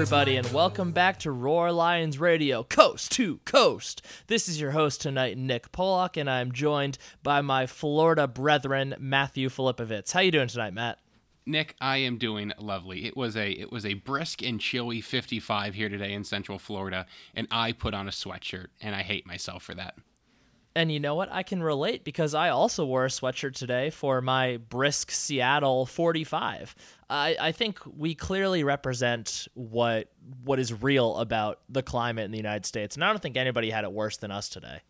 everybody, and welcome back to Roar Lions Radio, coast to coast. This is your host tonight, Nick Pollock, and I'm joined by my Florida brethren, Matthew Filipovitz. How you doing tonight, Matt? Nick, I am doing lovely. It was a it was a brisk and chilly 55 here today in Central Florida, and I put on a sweatshirt, and I hate myself for that. And you know what? I can relate because I also wore a sweatshirt today for my brisk Seattle 45. I, I think we clearly represent what what is real about the climate in the United States, and I don't think anybody had it worse than us today.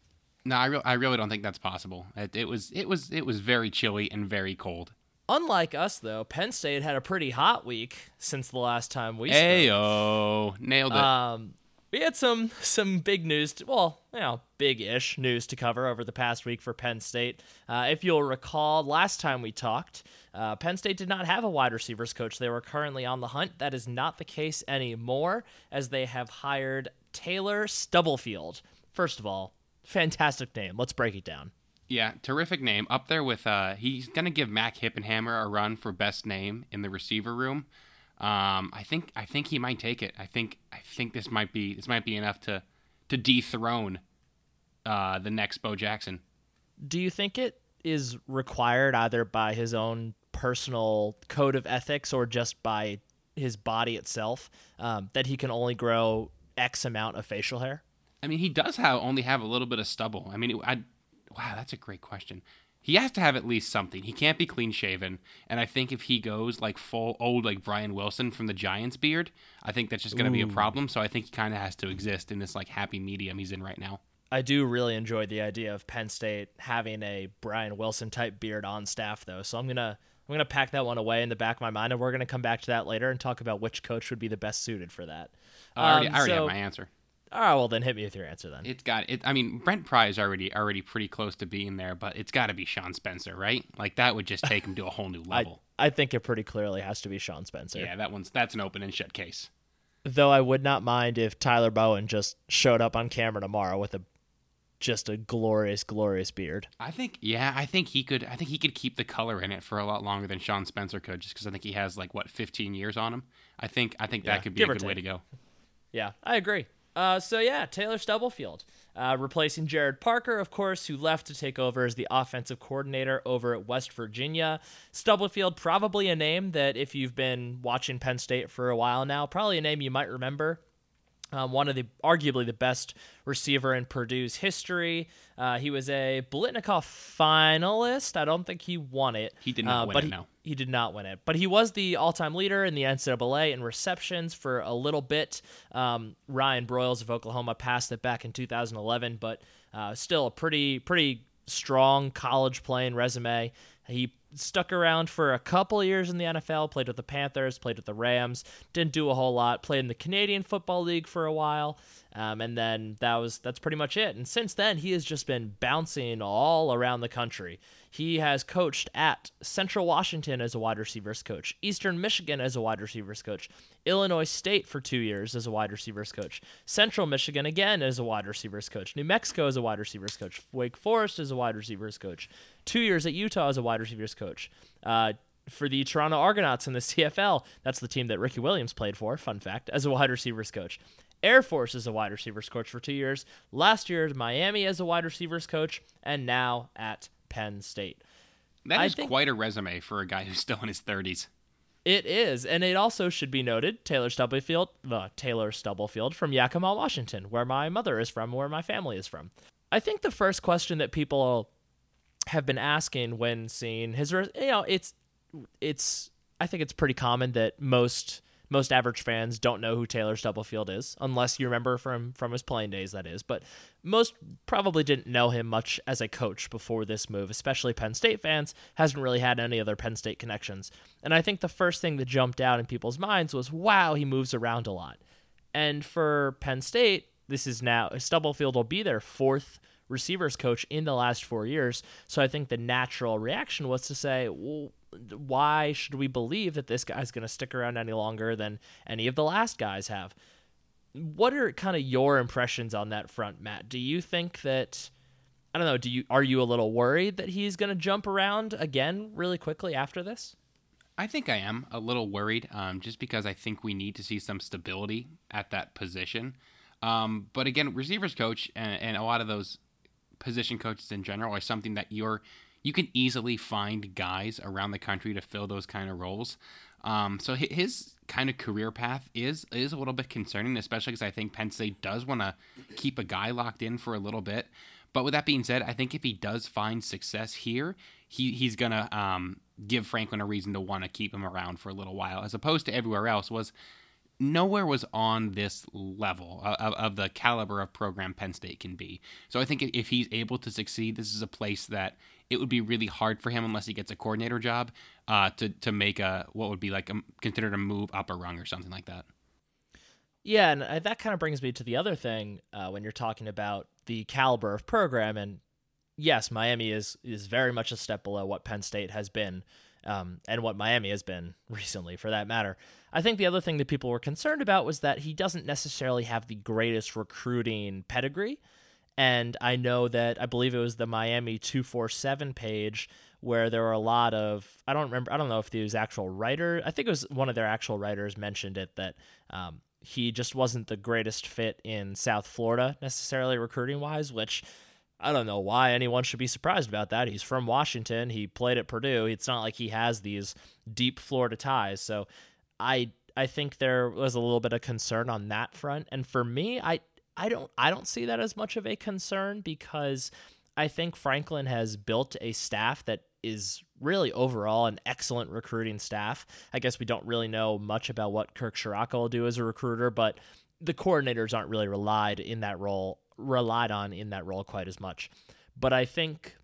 No, I, re- I really don't think that's possible. It, it was it was it was very chilly and very cold. Unlike us, though, Penn State had a pretty hot week since the last time we spoke. Ayo, nailed it. Um, we had some some big news. To, well, you know, big-ish news to cover over the past week for Penn State. Uh, if you'll recall, last time we talked, uh, Penn State did not have a wide receivers coach. They were currently on the hunt. That is not the case anymore, as they have hired Taylor Stubblefield. First of all, fantastic name. Let's break it down. Yeah, terrific name. Up there with uh he's gonna give Mac Hippenhammer a run for best name in the receiver room. Um I think I think he might take it. I think I think this might be this might be enough to to dethrone uh the next Bo Jackson. Do you think it is required either by his own personal code of ethics or just by his body itself um, that he can only grow X amount of facial hair? I mean, he does have only have a little bit of stubble. I mean, I wow, that's a great question. He has to have at least something. He can't be clean shaven. And I think if he goes like full old like Brian Wilson from the Giants beard, I think that's just going to be a problem. So I think he kind of has to exist in this like happy medium he's in right now. I do really enjoy the idea of Penn State having a Brian Wilson type beard on staff though. So I'm going to I'm going to pack that one away in the back of my mind and we're going to come back to that later and talk about which coach would be the best suited for that. I already, Um, I already so- have my answer. All right, well then hit me with your answer then. It's got it. I mean, Brent Pry is already already pretty close to being there, but it's got to be Sean Spencer, right? Like that would just take him to a whole new level. I think it pretty clearly has to be Sean Spencer. yeah, that one's that's an open and shut case. Though I would not mind if Tyler Bowen just showed up on camera tomorrow with a just a glorious, glorious beard. I think, yeah, I think he could. I think he could keep the color in it for a lot longer than Sean Spencer could, just because I think he has like what 15 years on him. I think, I think Yeah, that could be a good way to go. Yeah, I agree. Uh, so yeah, Taylor Stubblefield, uh, replacing Gerad Parker, of course, who left to take over as the offensive coordinator over at West Virginia. Stubblefield, probably a name that if you've been watching Penn State for a while now, probably a name you might remember. Um, one of the arguably the best receiver in Purdue's history. Uh, he was a Biletnikoff finalist. I don't think he won it. He did not uh, win but it, he, no. he did not win it, but he was the all-time leader in the NCAA in receptions for a little bit. Um, Ryan Broyles of Oklahoma passed it back in 2011, but uh, still a pretty pretty strong college playing resume. He stuck around for a couple years in the NFL, played with the Panthers, played with the Rams, didn't do a whole lot, played in the Canadian Football League for a while, um, and then that was that's pretty much it. And since then, he has just been bouncing all around the country. He has coached at Central Washington as a wide receivers coach, Eastern Michigan as a wide receivers coach, Illinois State for two years as a wide receivers coach, Central Michigan again as a wide receivers coach, New Mexico as a wide receivers coach, Wake Forest as a wide receivers coach, two years at Utah as a wide receivers coach. Uh, for the Toronto Argonauts in the CFL, that's the team that Ricky Williams played for, fun fact, as a wide receivers coach. Air Force as a wide receivers coach for two years. Last year Miami as a wide receivers coach, and now at Penn State. That is think- quite a resume for a guy who's still in his 30s. It is, and it also should be noted Taylor Stubblefield, uh, Taylor Stubblefield from Yakima, Washington, where my mother is from, where my family is from. I think the first question that people have been asking when seeing his, you know, it's, it's, I think it's pretty common that most most average fans don't know who Taylor Stubblefield is, unless you remember from from his playing days. That is, but most probably didn't know him much as a coach before this move, especially Penn State fans. Hasn't really had any other Penn State connections, and I think the first thing that jumped out in people's minds was, "Wow, he moves around a lot." And for Penn State, this is now Stubblefield will be their fourth receivers coach in the last four years. So I think the natural reaction was to say, well, why should we believe that this guy's going to stick around any longer than any of the last guys have? What are kind of your impressions on that front, Matt? Do you think that I don't know, do you are you a little worried that he's going to jump around again really quickly after this? I think I am a little worried, um, just because I think we need to see some stability at that position. Um, but again, receivers coach and, and a lot of those position coaches in general are something that you're you can easily find guys around the country to fill those kind of roles. Um, so his kind of career path is is a little bit concerning, especially because I think Penn State does want to keep a guy locked in for a little bit. But with that being said, I think if he does find success here, he he's gonna um, give Franklin a reason to want to keep him around for a little while, as opposed to everywhere else was nowhere was on this level of, of, the caliber of program Penn State can be. So I think if he's able to succeed, this is a place that it would be really hard for him unless he gets a coordinator job uh, to to make a what would be like a, considered a move up a rung or something like that. Yeah, and uh, that kind of brings me to the other thing uh, when you're talking about the caliber of program. And yes, Miami is is very much a step below what Penn State has been, um, and what Miami has been recently, for that matter. I think the other thing that people were concerned about was that he doesn't necessarily have the greatest recruiting pedigree. And I know that I believe it was the Miami 247 page where there were a lot of I don't remember I don't know if these actual writer I think it was one of their actual writers mentioned it that um, he just wasn't the greatest fit in South Florida necessarily recruiting wise, which I don't know why anyone should be surprised about that. He's from Washington. He played at Purdue. It's not like he has these deep Florida ties. So I I think there was a little bit of concern on that front. And for me, I I don't I don't see that as much of a concern because I think Franklin has built a staff that is really overall an excellent recruiting staff. I guess we don't really know much about what Kirk Ciarrocca will do as a recruiter, but the coordinators aren't really relied in that role relied on in that role quite as much. But I think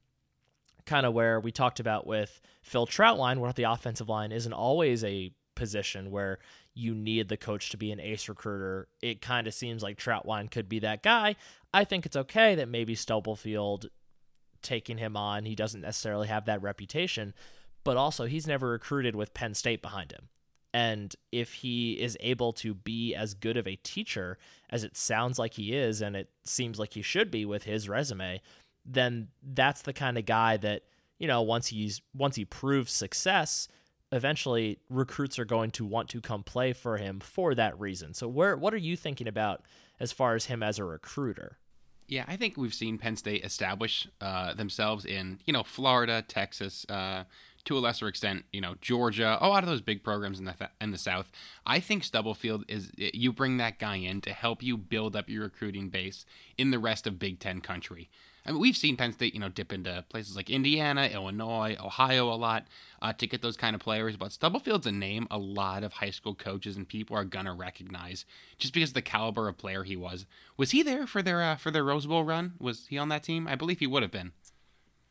kind of where we talked about with Phil Trautwein, where the offensive line isn't always a position where you need the coach to be an ace recruiter. It kind of seems like Trautwein could be that guy. I think it's okay that maybe Stubblefield taking him on, he doesn't necessarily have that reputation, but also he's never recruited with Penn State behind him. And if he is able to be as good of a teacher as it sounds like he is, and it seems like he should be with his resume, then that's the kind of guy that, you know, once he's once he proves success, eventually recruits are going to want to come play for him for that reason. So where what are you thinking about as far as him as a recruiter? Yeah, I think we've seen Penn State establish uh, themselves in you know Florida, Texas, uh, to a lesser extent, you know Georgia, a lot of those big programs in the in the South. I think Stubblefield is you bring that guy in to help you build up your recruiting base in the rest of Big Ten country. I mean, we've seen Penn State, you know, dip into places like Indiana, Illinois, Ohio a lot uh, to get those kind of players. But Stubblefield's a name a lot of high school coaches and people are gonna recognize just because of the caliber of player he was. Was he there for their uh, for their Rose Bowl run? Was he on that team? I believe he would have been.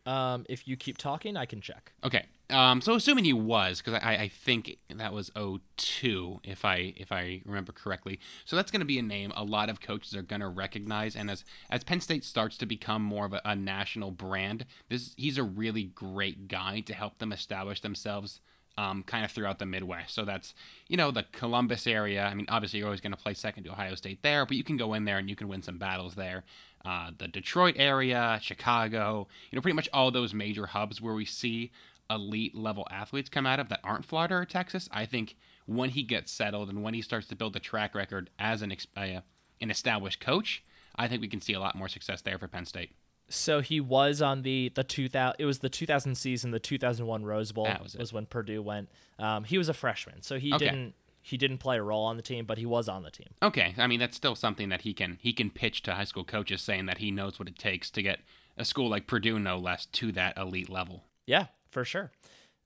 Um, if you keep talking, I can check. Okay. Um, so assuming he was, because I, I think that was 02, if I if I remember correctly. So that's going to be a name a lot of coaches are going to recognize. And as as Penn State starts to become more of a, a national brand, this he's a really great guy to help them establish themselves um, kind of throughout the Midwest. So that's, you know, the Columbus area. I mean, obviously, you're always going to play second to Ohio State there, but you can go in there and you can win some battles there. Uh, the Detroit area, Chicago, you know, pretty much all those major hubs where we see elite level athletes come out of that aren't Florida or Texas. I think when he gets settled and when he starts to build a track record as an, uh, an established coach, I think we can see a lot more success there for Penn State. So he was on the the 2000 it was the 2000 season the 2001 Rose Bowl was, was, when Purdue went. Um, he was a freshman. So he okay. didn't he didn't play a role on the team, but he was on the team. Okay, I mean that's still something that he can he can pitch to high school coaches, saying that he knows what it takes to get a school like Purdue, no less, to that elite level. Yeah, for sure.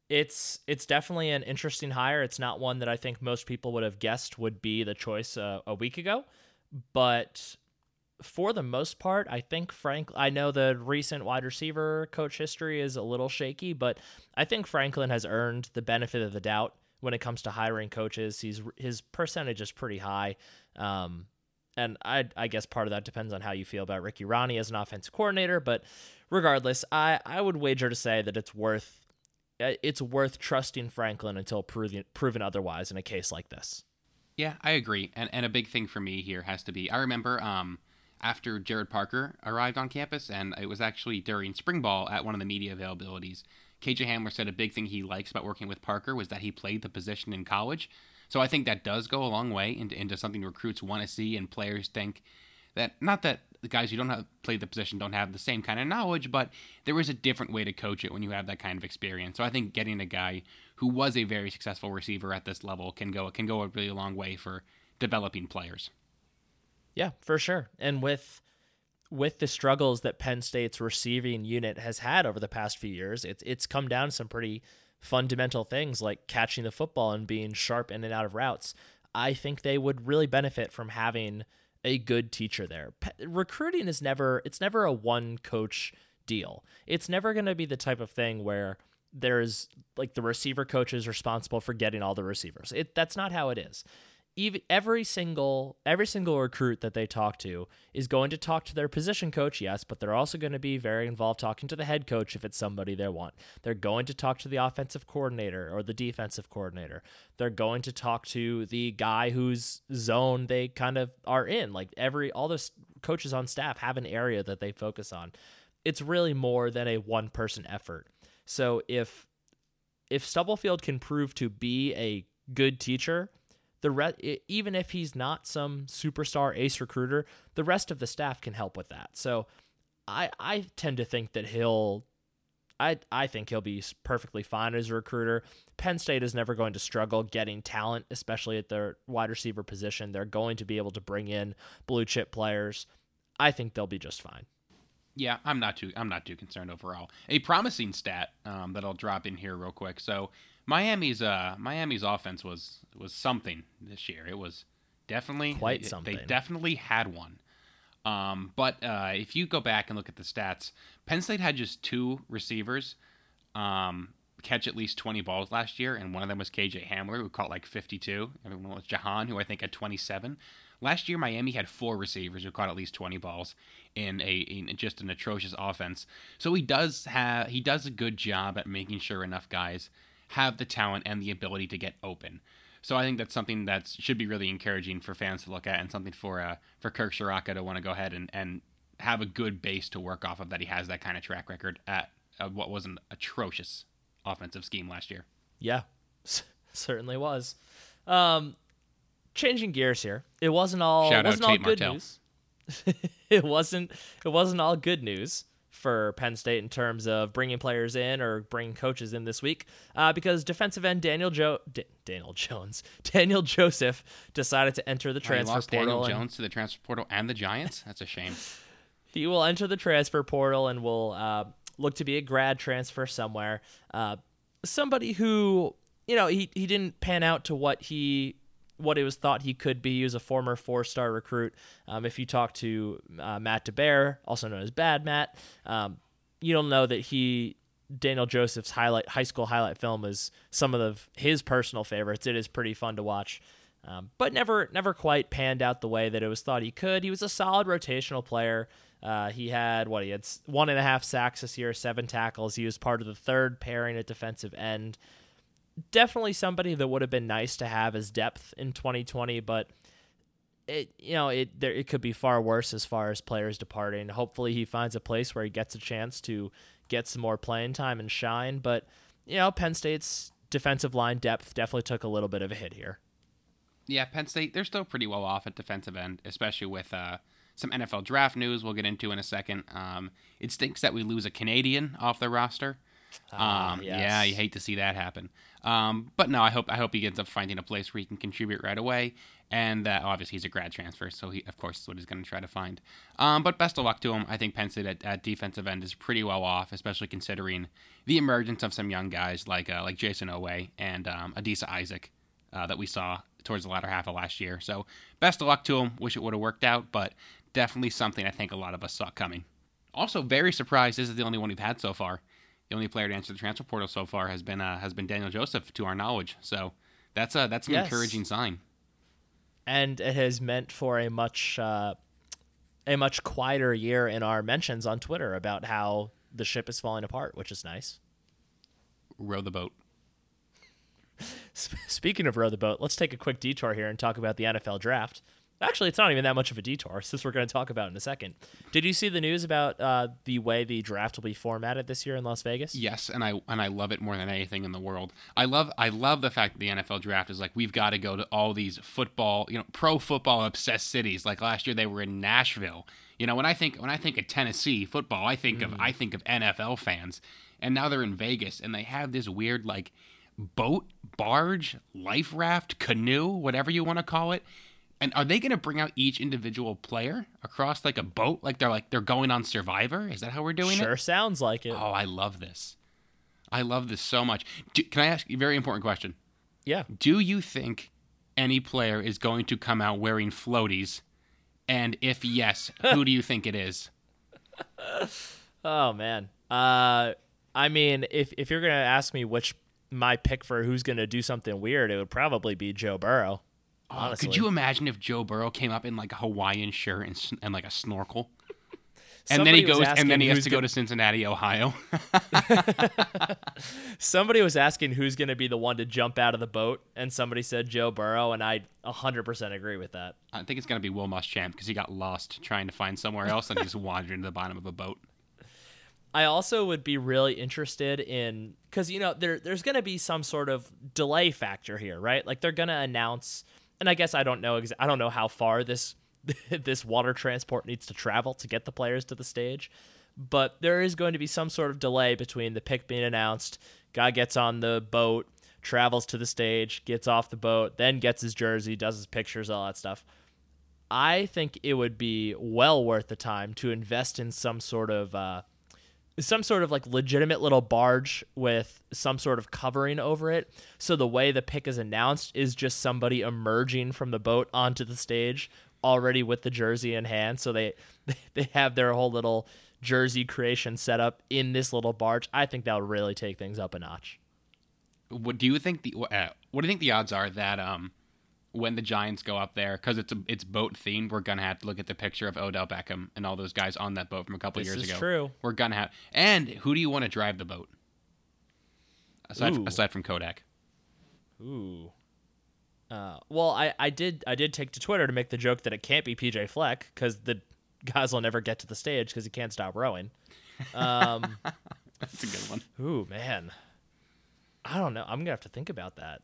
It's it's definitely an interesting hire. It's not one that I think most people would have guessed would be the choice uh, a week ago, but for the most part, I think Frank. I know the recent wide receiver coach history is a little shaky, but I think Franklin has earned the benefit of the doubt when it comes to hiring coaches. He's his percentage is pretty high, um, and I I guess part of that depends on how you feel about Ricky Rahne as an offensive coordinator. But regardless, I I would wager to say that it's worth uh, it's worth trusting Franklin until proven proven otherwise in a case like this. Yeah, I agree. And and a big thing for me here has to be I remember um after Gerad Parker arrived on campus, and it was actually during spring ball at one of the media availabilities. KJ Hamler said a big thing he likes about working with Parker was that he played the position in college. So I think that does go a long way into, into something recruits want to see and players think that not that the guys who don't have played the position don't have the same kind of knowledge, but there is a different way to coach it when you have that kind of experience. So I think getting a guy who was a very successful receiver at this level can go can go a really long way for developing players. Yeah, for sure. And with with the struggles that Penn State's receiving unit has had over the past few years, it's it's come down some pretty fundamental things like catching the football and being sharp in and out of routes. I think they would really benefit from having a good teacher there. Recruiting is never it's never a one coach deal. It's never going to be the type of thing where there's like the receiver coach is responsible for getting all the receivers. It that's not how it is even every single every single recruit that they talk to is going to talk to their position coach yes but they're also going to be very involved talking to the head coach if it's somebody they want. They're going to talk to the offensive coordinator or the defensive coordinator. They're going to talk to the guy whose zone they kind of are in. Like every all those coaches on staff have an area that they focus on. It's really more than a one person effort. So if if Stubblefield can prove to be a good teacher the re- even if he's not some superstar ace recruiter, the rest of the staff can help with that. So I I tend to think that he'll I I think he'll be perfectly fine as a recruiter. Penn State is never going to struggle getting talent, especially at their wide receiver position. They're going to be able to bring in blue chip players. I think they'll be just fine. Yeah, I'm not too I'm not too concerned overall. A promising stat um, that I'll drop in here real quick. So Miami's uh Miami's offense was was something this year. It was definitely quite something. They definitely had one. Um, but uh, if you go back and look at the stats, Penn State had just two receivers um, catch at least 20 balls last year, and one of them was KJ Hamler, who caught like 52. Everyone was Jahan, who I think had 27. Last year, Miami had four receivers who caught at least 20 balls in a in just an atrocious offense. So he does have he does a good job at making sure enough guys have the talent and the ability to get open. So I think that's something that should be really encouraging for fans to look at, and something for uh, for Kirk Ciarrocca to want to go ahead and, and have a good base to work off of. That he has that kind of track record at uh, what was an atrocious offensive scheme last year. Yeah, certainly was. Um, changing gears here, it wasn't all Shout wasn't out all Tate good Martell. news. it wasn't it wasn't all good news for Penn State in terms of bringing players in or bringing coaches in this week, uh, because defensive end Daniel jo- D- Daniel Jones, Daniel Joseph decided to enter the Oh, transfer lost portal. Daniel and Jones to the transfer portal and the Giants. That's a shame. he will enter the transfer portal and will uh, look to be a grad transfer somewhere. Uh, somebody who you know he he didn't pan out to what he what it was thought he could be. He was a former four star recruit. Um, if you talk to uh, Matt DeBear, also known as Bad Matt, um, you'll know that he Daniel Joseph's highlight high school highlight film is some of the, his personal favorites. It is pretty fun to watch. Um, but never never quite panned out the way that it was thought he could. He was a solid rotational player. Uh, he had what he had one and a half sacks this year, seven tackles. He was part of the third pairing at defensive end. Definitely somebody that would have been nice to have as depth in 2020, but it you know it there it could be far worse as far as players departing. Hopefully he finds a place where he gets a chance to get some more playing time and shine. But you know Penn State's defensive line depth definitely took a little bit of a hit here. Yeah, Penn State, they're still pretty well off at defensive end, especially with uh, some NFL draft news we'll get into in a second. Um, it stinks that we lose a Canadian off the roster. Ah, Um, yes. Yeah, you hate to see that happen. Um, but no, I hope I hope he ends up finding a place where he can contribute right away. And uh, obviously, he's a grad transfer, so he, of course, is what he's going to try to find. Um, but best of luck to him. I think Penn State at, at defensive end is pretty well off, especially considering the emergence of some young guys like uh, like Jayson Oweh and um, Adisa Isaac uh, that we saw towards the latter half of last year. So best of luck to him. Wish it would have worked out, but definitely something I think a lot of us saw coming. Also, very surprised this is the only one we've had so far. The only player to enter the transfer portal so far has been uh, has been Daniel Joseph, to our knowledge. So that's a that's an Yes. encouraging sign. and it has meant for a much uh, a much quieter year in our mentions on Twitter about how the ship is falling apart, which is nice. Row the boat. Speaking of row the boat, let's take a quick detour here and talk about the NFL draft. Actually, it's not even that much of a detour, since we're going to talk about it in a second. Did you see the news about uh, the way the draft will be formatted this year in Las Vegas? Yes, and I and I love it more than anything in the world. I love I love the fact that the NFL draft is like we've got to go to all these football, you know, pro football obsessed cities. Like last year they were in Nashville. You know, when I think when I think of Tennessee football, I think of I think of NFL fans. And now they're in Vegas and they have this weird like boat, barge, life raft, canoe, whatever you want to call it. And are they going to bring out each individual player across like a boat? Like they're like they're going on Survivor? Is that how we're doing Sure it? Sure sounds like it. Oh, I love this. I love this so much. Do, can I ask you a very important question? Yeah. Do you think any player is going to come out wearing floaties? And if yes, who do you think it is? Oh man. Uh, I mean, if if you're gonna ask me which my pick for who's gonna do something weird, it would probably be Joe Burrow. Honestly. could you imagine if Joe Burrow came up in like a Hawaiian shirt and, and like a snorkel? And then he goes, and then he has to go to Cincinnati, Ohio. Somebody was asking who's gonna be the one to jump out of the boat, and somebody said Joe Burrow, and I 100% agree with that. I think it's gonna be Will Muschamp because he got lost trying to find somewhere else and he just wandered into the bottom of a boat. I also would be really interested in because you know there there's going to be some sort of delay factor here, right? Like they're going to announce, and I guess I don't know I don't know how far this this water transport needs to travel to get the players to the stage, but there is going to be some sort of delay between the pick being announced, guy gets on the boat, travels to the stage, gets off the boat, then gets his jersey, does his pictures, all that stuff. I think it would be well worth the time to invest in some sort of uh, some sort of like legitimate little barge with some sort of covering over it. So the way the pick is announced is just somebody emerging from the boat onto the stage already with the jersey in hand. So they they have their whole little jersey creation set up in this little barge. I think that would really take things up a notch. What do you think the uh, what do you think the odds are that um when the Giants go up there because it's a, it's boat themed, we're gonna have to look at the picture of Odell Beckham and all those guys on that boat from a couple This years is ago. true. We're gonna have and who do you want to drive the boat? Aside Ooh. aside from Kodak. Ooh. Uh, well, I, I did I did take to Twitter to make the joke that it can't be PJ Fleck because the guys will never get to the stage because he can't stop rowing. Um, That's a good one. ooh man, I don't know. I'm gonna have to think about that.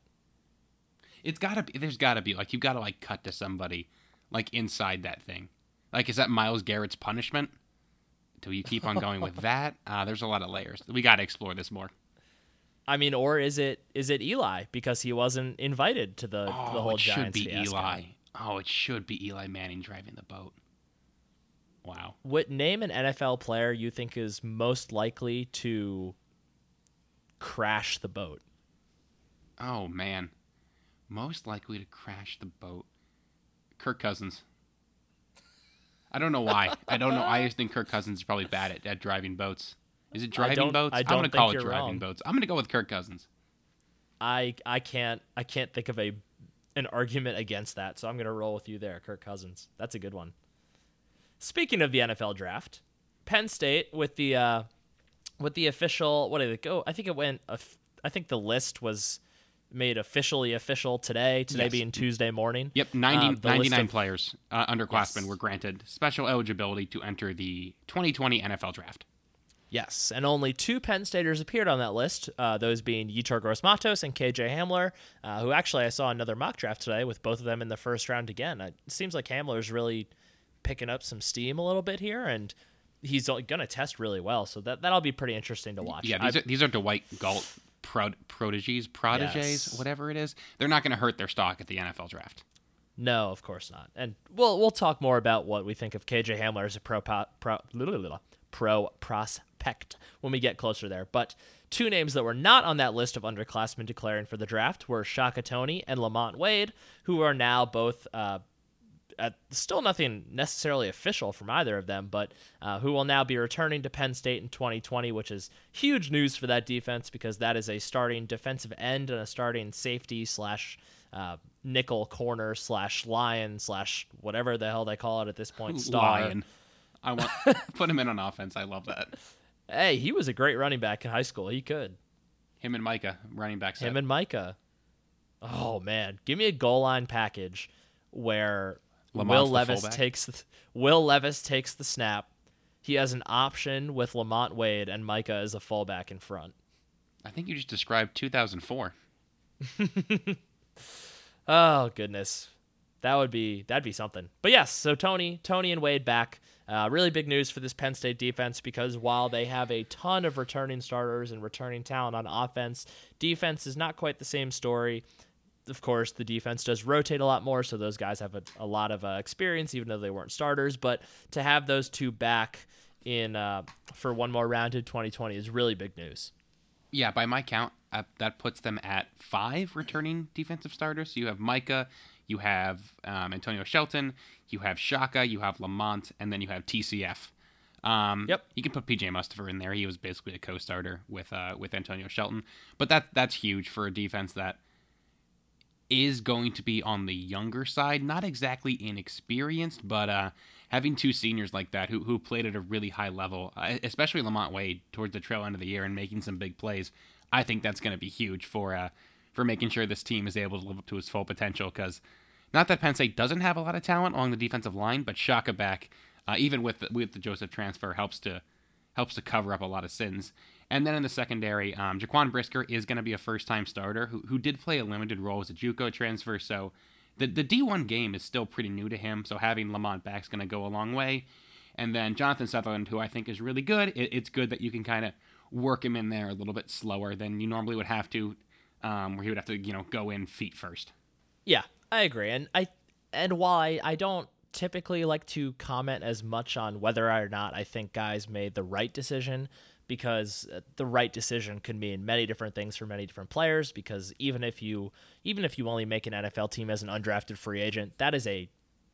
It's gotta be. There's gotta be like you've gotta like cut to somebody like inside that thing. Like is that Myles Garrett's punishment? Do you keep on going with that? Uh, there's a lot of layers. We gotta explore this more. I mean, or is it is it Eli because he wasn't invited to the Oh, the whole it should Giants be fiasco? Eli. Oh, it should be Eli Manning driving the boat. Wow. What name an NFL player you think is most likely to crash the boat? Oh man, most likely to crash the boat. Kirk Cousins. I don't know why. I don't know. I just think Kirk Cousins is probably bad at, at driving boats. Is it driving don't- boats? I am gonna call it driving wrong. boats. I'm gonna go with Kirk Cousins. I I can't I can't think of a an argument against that, so I'm gonna roll with you there, Kirk Cousins. That's a good one. Speaking of the NFL draft, Penn State with the uh, with the official what did it go? I think it went. I think the list was made officially official today. Today Yes. being Tuesday morning. Yep, 90, Um, the list 99 of- players uh, underclassmen Yes. were granted special eligibility to enter the 2020 NFL Draft. Yes, and only two Penn Staters appeared on that list, uh, those being Yetur Gross Matos and KJ Hamler, uh, who actually I saw another mock draft today with both of them in the first round again. It seems like Hamler's really picking up some steam a little bit here, and he's going to test really well, so that, that'll be pretty interesting to watch. Yeah, these are, these are Dwight Galt prod, proteges, proteges, Yes. whatever it is. They're not going to hurt their stock at the NFL Draft. No, of course not. And we'll we'll talk more about what we think of KJ Hamler as a pro po- pro pro prospect when we get closer there. But two names that were not on that list of underclassmen declaring for the draft were Shaka Toney and Lamont Wade, who are now both uh, at still nothing necessarily official from either of them, but uh, who will now be returning to Penn State in 2020, which is huge news for that defense because that is a starting defensive end and a starting safety slash uh, nickel corner slash lion slash whatever the hell they call it at this point. Star. Lion. I want put him in on offense. I love that. Hey, he was a great running back in high school. He could. Him and Micah running back. Set. Him and Micah. Oh man, give me a goal line package where Lamont's Will Levis fullback? takes the, Will Levis takes the snap. He has an option with Lamont Wade and Micah as a fullback in front. I think you just described 2004. Oh goodness, that would be that'd be something. But yes, so Toney, Toney and Wade back. Uh, really big news for this Penn State defense because while they have a ton of returning starters and returning talent on offense, defense is not quite the same story. Of course, the defense does rotate a lot more, so those guys have a, a lot of uh, experience, even though they weren't starters. But to have those two back in uh, for one more round in 2020 is really big news. Yeah, by my count, uh, that puts them at five returning defensive starters. So you have Micah, you have um, Antonio Shelton, you have Shaka, you have Lamont, and then you have TCF. Um, Yep. You can put PJ Mustipher in there. He was basically a co-starter with uh, with Antonio Shelton, but that that's huge for a defense that is going to be on the younger side, not exactly inexperienced, but uh, having two seniors like that who, who played at a really high level, uh, especially Lamont Wade towards the trail end of the year and making some big plays, I think that's going to be huge for uh, for making sure this team is able to live up to its full potential. Because not that Penn State doesn't have a lot of talent along the defensive line, but Shaka back, uh, even with the, with the Joseph transfer, helps to helps to cover up a lot of sins. And then in the secondary, um, Jaquan Brisker is going to be a first time starter who, who did play a limited role as a Juco transfer. So the, the D1 game is still pretty new to him. So having Lamont back is going to go a long way. And then Jonathan Sutherland, who I think is really good, it, it's good that you can kind of work him in there a little bit slower than you normally would have to, um, where he would have to, you know, go in feet first. Yeah, I agree. And I and while I, I don't typically like to comment as much on whether or not I think guys made the right decision because uh, the right decision could mean many different things for many different players because even if you even if you only make an NFL team as an undrafted free agent, that is a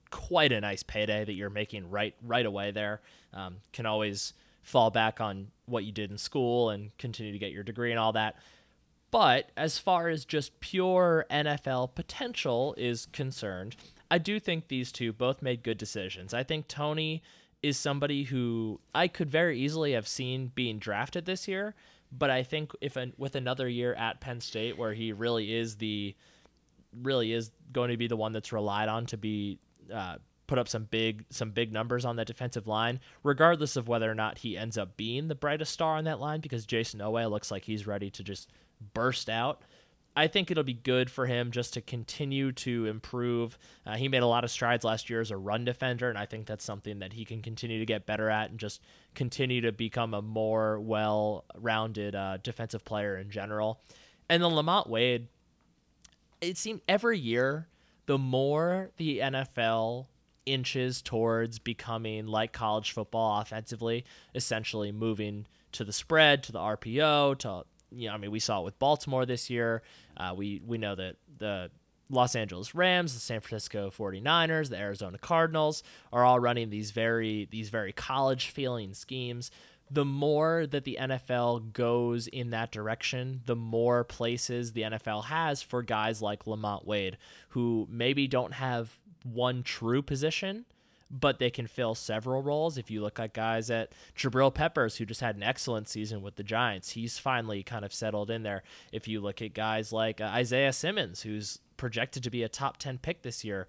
quite a nice payday that you're making right right away there. Um, can always fall back on what you did in school and continue to get your degree and all that. But as far as just pure NFL potential is concerned, I do think these two both made good decisions. I think Toney is somebody who I could very easily have seen being drafted this year, but I think if an, with another year at Penn State where he really is the really is going to be the one that's relied on to be uh, put up some big some big numbers on that defensive line, regardless of whether or not he ends up being the brightest star on that line, because Jayson Oweh looks like he's ready to just burst out. I think it'll be good for him just to continue to improve. Uh, he made a lot of strides last year as a run defender, and I think that's something that he can continue to get better at and just continue to become a more well rounded uh, defensive player in general. And then Lamont Wade, it seemed every year, the more the NFL inches towards becoming like college football offensively, essentially moving to the spread, to the RPO, to you know, I mean, we saw it with Baltimore this year. Uh, we we know that the Los Angeles Rams, the San Francisco 49ers, the Arizona Cardinals are all running these very these very college feeling schemes. The more that the NFL goes in that direction, the more places the NFL has for guys like Lamont Wade, who maybe don't have one true position, but they can fill several roles. If you look at guys at Jabril Peppers, who just had an excellent season with the Giants, he's finally kind of settled in there. If you look at guys like uh, Isaiah Simmons, who's projected to be a top 10 pick this year,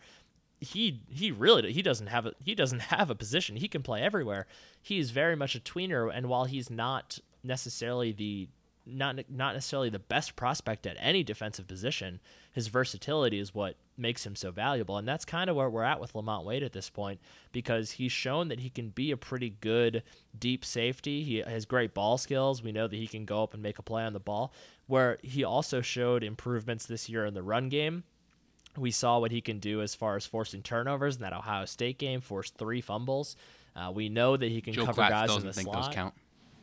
he he really he doesn't have a he doesn't have a position. He can play everywhere. He's very much a tweener, and while he's not necessarily the not not necessarily the best prospect at any defensive position, his versatility is what makes him so valuable, and that's kind of where we're at with Lamont Wade at this point because he's shown that he can be a pretty good deep safety. He has great ball skills. We know that he can go up and make a play on the ball. Where he also showed improvements this year in the run game. We saw what he can do as far as forcing turnovers in that Ohio State game, forced three fumbles. Uh, we know that he can Joe cover Klatt guys in the think slot. those count.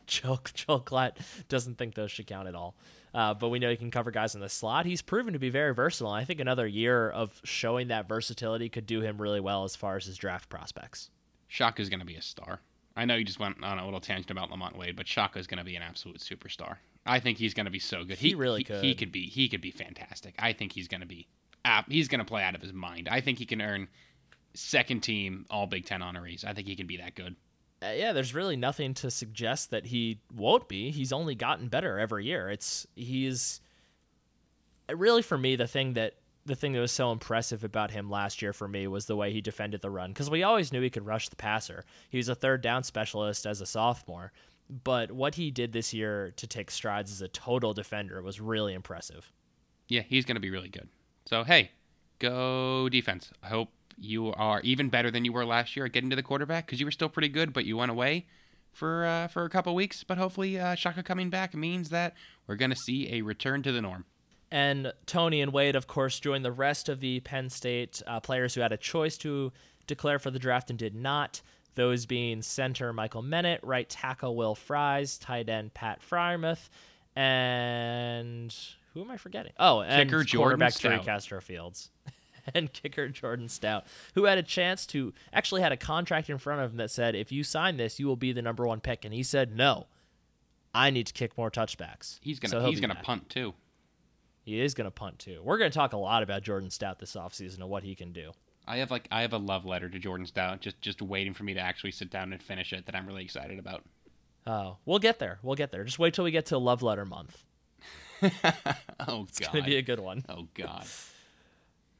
Joe, Joel Klatt doesn't think those should count at all. Uh, but we know he can cover guys in the slot. He's proven to be very versatile. I think another year of showing that versatility could do him really well as far as his draft prospects. Shaka's going to be a star. I know you just went on a little tangent about Lamont Wade, but Shaka's going to be an absolute superstar. I think he's going to be so good. He really he, could. He could be. He could be fantastic. I think he's going to be. He's going to play out of his mind. I think he can earn second team All Big Ten honorees. I think he can be that good. Uh, yeah, there's really nothing to suggest that he won't be. He's only gotten better every year. It's he's really for me the thing that the thing that was so impressive about him last year for me was the way he defended the run because we always knew he could rush the passer. He was a third down specialist as a sophomore, but what he did this year to take strides as a total defender was really impressive. Yeah, he's going to be really good. So, hey, go defense. I hope you are even better than you were last year at getting to the quarterback because you were still pretty good, but you went away for uh, for a couple weeks. But hopefully, uh, Shaka coming back means that we're going to see a return to the norm. And Toney and Wade, of course, joined the rest of the Penn State uh, players who had a choice to declare for the draft and did not. Those being center Michael Menet, right tackle Will Fries, tight end Pat Freiermuth, and who am I forgetting? Oh, and Kicker Jordan quarterback Stout. Castro Fields. and kicker Jordan Stout, who had a chance to actually had a contract in front of him that said, if you sign this, you will be the number one pick. And he said, no, I need to kick more touchbacks. He's gonna So he's gonna punt too. He is going to punt too. We're going to talk a lot about Jordan Stout this offseason and what he can do. I have like I have a love letter to Jordan Stout, just just waiting for me to actually sit down and finish it. That I'm really excited about. Oh, we'll get there. We'll get there. Just wait till we get to Love Letter Month. oh It's god. going to be a good one. oh god.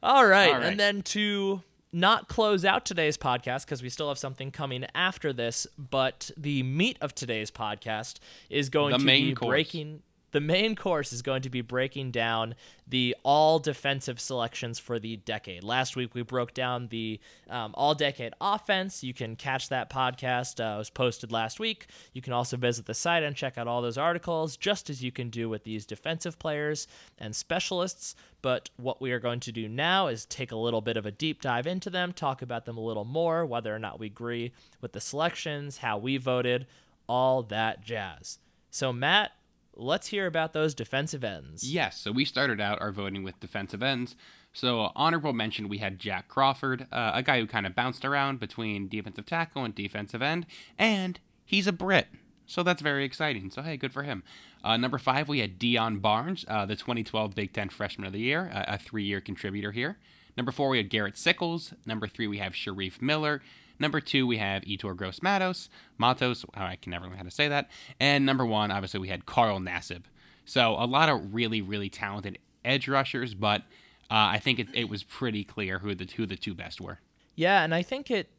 All right. All right. And then to not close out today's podcast because we still have something coming after this, but the meat of today's podcast is going The to be course. breaking. The main course is going to be breaking down the all defensive selections for the decade. Last week we broke down the um, all decade offense. You can catch that podcast. Uh, it was posted last week. You can also visit the site and check out all those articles, just as you can do with these defensive players and specialists. But what we are going to do now is take a little bit of a deep dive into them, talk about them a little more, whether or not we agree with the selections, how we voted, all that jazz. So, Matt, let's hear about those defensive ends. Yes, so we started out our voting with defensive ends. So, honorable mention, we had Jack Crawford, uh, a guy who kind of bounced around between defensive tackle and defensive end, and he's a Brit. So that's very exciting. So, hey, good for him. Uh, number five, we had Deion Barnes, uh, the 2012 Big Ten Freshman of the Year, a, a three year contributor here. Number four, we had Garrett Sickles. Number three, we have Shareef Miller. Number two, we have Yetur Gross Matos. Matos, oh, I can never learn how to say that. And number one, obviously, we had Carl Nassib. So a lot of really, really talented edge rushers, but uh, I think it, it was pretty clear who the who the two best were. Yeah, and I think it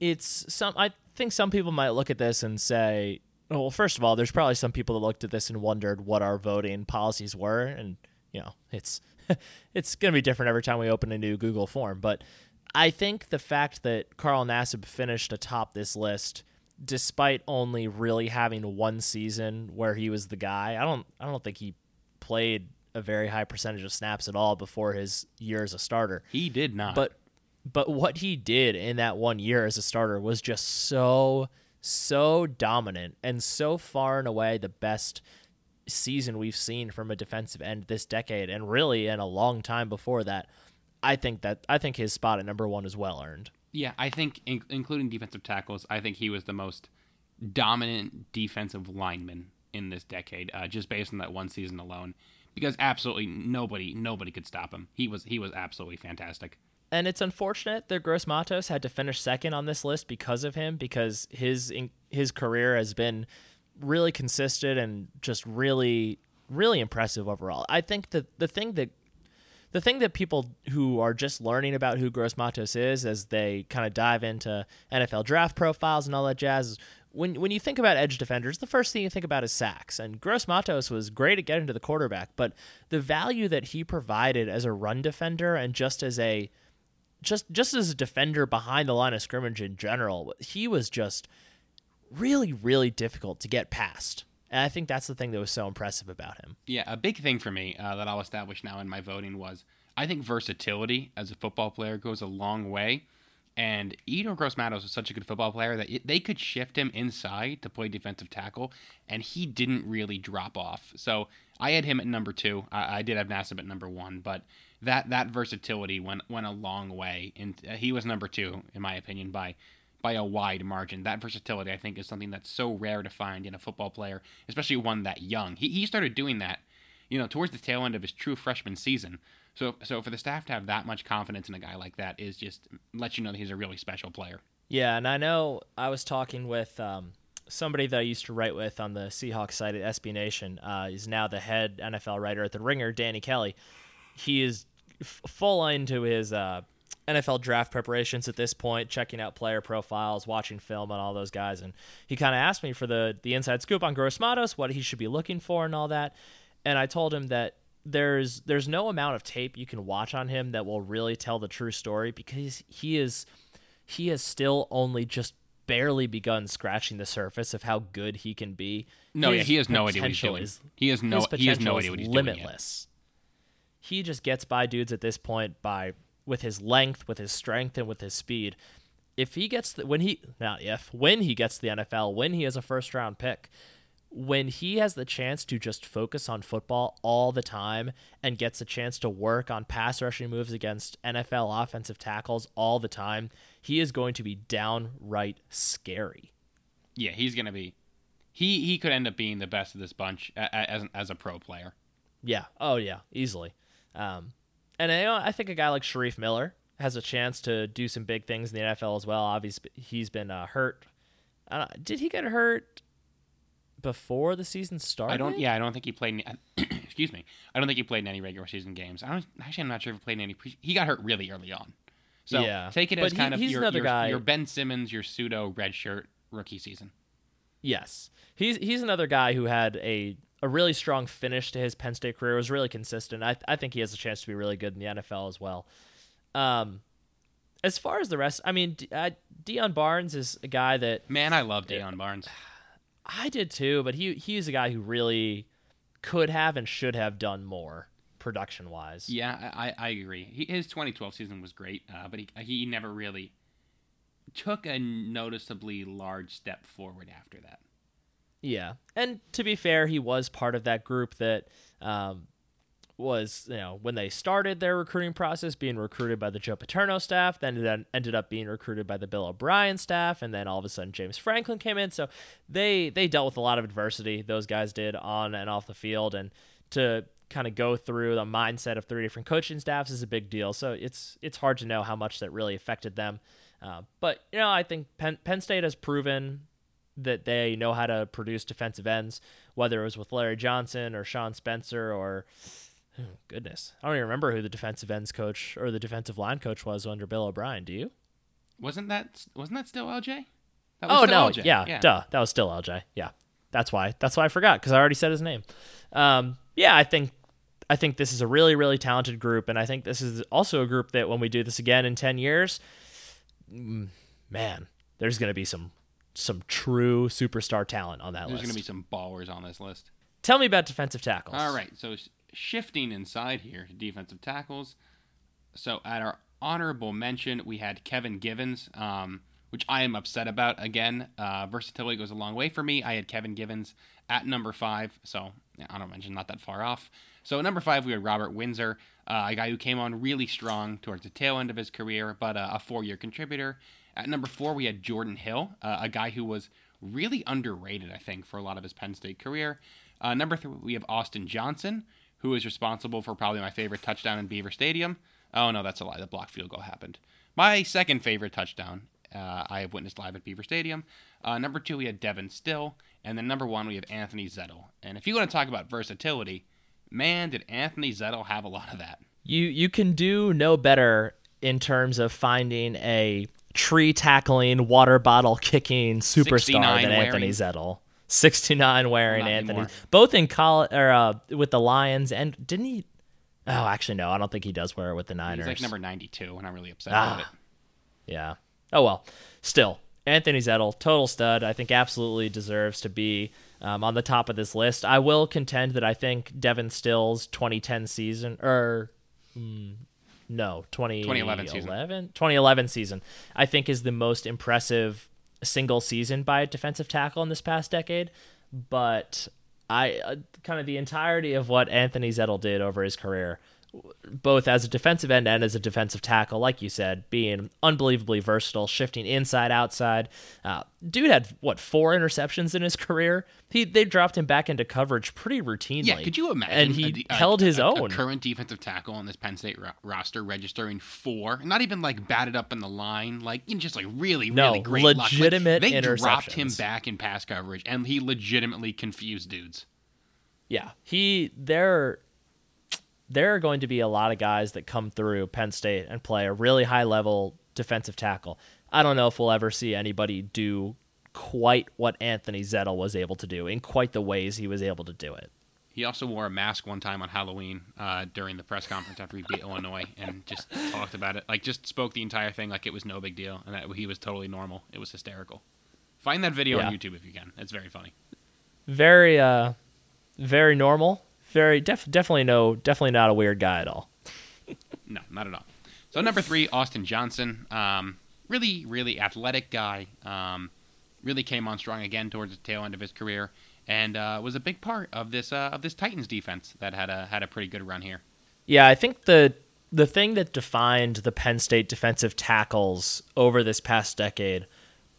it's some I think some people might look at this and say, well, first of all, there's probably some people that looked at this and wondered what our voting policies were and you know, it's it's going to be different every time we open a new Google form, but I think the fact that Carl Nassib finished atop this list despite only really having one season where he was the guy, I don't I don't think he played a very high percentage of snaps at all before his year as a starter. He did not. But but what he did in that one year as a starter was just so so dominant and so far and away the best season we've seen from a defensive end this decade and really in a long time before that. I think that I think his spot at number 1 is well earned. Yeah, I think, in, including defensive tackles, I think he was the most dominant defensive lineman in this decade, uh, just based on that one season alone. Because absolutely nobody, nobody could stop him. He was, he was absolutely fantastic. And it's unfortunate that Gross Matos had to finish second on this list because of him, because his his career has been really consistent and just really really impressive overall. I think that the thing that the thing that people who are just learning about who Gross Matos is as they kind of dive into NFL draft profiles and all that jazz is when when you think about edge defenders, the first thing you think about is sacks. And Gross Matos was great at getting to the quarterback, but the value that he provided as a run defender and just as a just just as a defender behind the line of scrimmage in general, he was just really really difficult to get past. And I think that's the thing that was so impressive about him. Yeah, a big thing for me uh, that I'll establish now in my voting was I think versatility as a football player goes a long way. And Yetur Gross Matos was such a good football player that it, they could shift him inside to play defensive tackle, and he didn't really drop off. So I had him at number two. I, I did have Nassib at number one, but that that versatility went went a long way. And he was number two, in my opinion, by by a wide margin. That versatility, I think, is something that's so rare to find in a football player, especially one that young. He, he started doing that, you know, towards the tail end of his true freshman season. So, so for the staff to have that much confidence in a guy like that is just lets you know that he's a really special player. Yeah, and I know I was talking with um, somebody that I used to write with on the Seahawks site at SB Nation. Uh, he's now the head NFL writer at The Ringer, Danny Kelly. He is f- full into his uh, NFL draft preparations at this point, checking out player profiles, watching film on all those guys, and he kind of asked me for the the inside scoop on Gross Matos, what he should be looking for, and all that. And I told him that there's there's no amount of tape you can watch on him that will really tell the true story because he is he has still only just barely begun scratching the surface of how good he can be. No, yeah, His he has no idea what he's doing. is- He has no he has no idea what he's doing. limitless. He just gets by dudes at this point by with his length, with his strength, and with his speed. If he gets the, when he not if when he gets to the NFL, when he is a first round pick, when he has the chance to just focus on football all the time and gets a chance to work on pass rushing moves against NFL offensive tackles all the time, he is going to be downright scary. Yeah, he's gonna be. He he could end up being the best of this bunch as as a pro player. Yeah. Oh yeah, easily. Um, and you know, I think a guy like Shareef Miller has a chance to do some big things in the NFL as well. Obviously, he's been uh, hurt. I don't, did he get hurt before the season started? I don't. Yeah, I don't think he played. Any, excuse me. I don't think he played in any regular season games. I don't. Actually, I'm not sure if he played in any. Pre, he got hurt really early on. So Yeah. take it But as he- kind of your, another your, guy- your Ben Simmons, your pseudo redshirt rookie season. Yes, he's he's another guy who had a a really strong finish to his Penn State career. Was really consistent. I I think he has a chance to be really good in the NFL as well. Um, as far as the rest, I mean, D- uh, Deion Barnes is a guy that Man, I love Deion Barnes. I did too, but he he's a guy who really could have and should have done more production wise. Yeah, I, I I agree. He, his 2012 season was great, uh, but he he never really took a noticeably large step forward after that. Yeah, and to be fair, he was part of that group that um, was you know when they started their recruiting process, being recruited by the Joe Paterno staff, then it ended up being recruited by the Bill O'Brien staff, and then all of a sudden James Franklin came in. So they they dealt with a lot of adversity. Those guys did on and off the field, and to kind of go through the mindset of three different coaching staffs is a big deal. So it's it's hard to know how much that really affected them. Uh, but you know, I think Penn, Penn State has proven that they know how to produce defensive ends, whether it was with Larry Johnson or Sean Spencer or oh, goodness, I don't even remember who the defensive ends coach or the defensive line coach was under Bill O'Brien. Do you? Wasn't that wasn't that still LJ? That Oh no, LJ. yeah, duh, that was still LJ. Yeah, that's why. That's why I forgot because I already said his name. Um, yeah, I think I think this is a really really talented group, and I think this is also a group that when we do this again in ten years, mm, man, there's gonna be some some true superstar talent on that There's list. There's going to be some ballers on this list. Tell me about defensive tackles. All right, so shifting inside here to defensive tackles. So at our honorable mention, we had Kevin Givens, um, which I am upset about. Again, uh, versatility goes a long way for me. I had Kevin Givens at number five, so yeah, honorable mention, not that far off. So at number five, we had Robert Windsor, uh, a guy who came on really strong towards the tail end of his career, but uh, a four-year contributor. At number four, we had Jordan Hill, uh, a guy who was really underrated, I think, for a lot of his Penn State career. Uh, number three, we have Austin Johnson, who is responsible for probably my favorite touchdown in Beaver Stadium. Oh, no, that's a lie. The block field goal happened. My second favorite touchdown uh, I have witnessed live at Beaver Stadium. Uh, number two, we had Devin Still. And then number one, we have Anthony Zettel. And if you want to talk about versatility, man, did Anthony Zettel have a lot of that. You you can do no better in terms of finding a tree tackling, water bottle kicking superstar 69 than Anthony. Zettel. 69 wearing Not Anthony. anymore. Both in college or uh, with the Lions and didn't he Oh, actually no, I don't think he does wear it with the Niners. He's like number 92, and I'm really upset Ah. about it. Yeah. Oh well. Still, Anthony Zettel, total stud. I think absolutely deserves to be um, on the top of this list. I will contend that I think Devin Still's 2010 season or hmm, no 20, 2011 season. 2011 season I think is the most impressive single season by a defensive tackle in this past decade. But I uh, kind of the entirety of what Anthony Zettel did over his career both as a defensive end and as a defensive tackle, like you said, being unbelievably versatile, shifting inside, outside. Uh, dude had what four interceptions in his career. He they dropped him back into coverage pretty routinely. Yeah, could you imagine? And he a de- a- held his a- own. Current defensive tackle on this Penn State ro- roster registering four, not even like batted up in the line, like you know, just like really, No, really great luck. Like, legitimate they dropped him back in pass coverage, and he legitimately confused dudes. yeah, he there. There are going to be a lot of guys that come through Penn State and play a really high level defensive tackle. I don't know if we'll ever see anybody do quite what Anthony Zettel was able to do in quite the ways he was able to do it. He also wore a mask one time on Halloween uh, during the press conference after he beat Illinois and just talked about it. Like, just spoke the entire thing like it was no big deal and that he was totally normal. It was hysterical. Find that video Yeah. on YouTube if you can. It's very funny. Very, uh, very normal. Very def- definitely no, definitely not a weird guy at all. No, not at all. So number three, Austin Johnson. Um, really, really athletic guy. Um, really came on strong again towards the tail end of his career, and uh, was a big part of this uh, of this Titans defense that had a had a pretty good run here. Yeah, I think the the thing that defined the Penn State defensive tackles over this past decade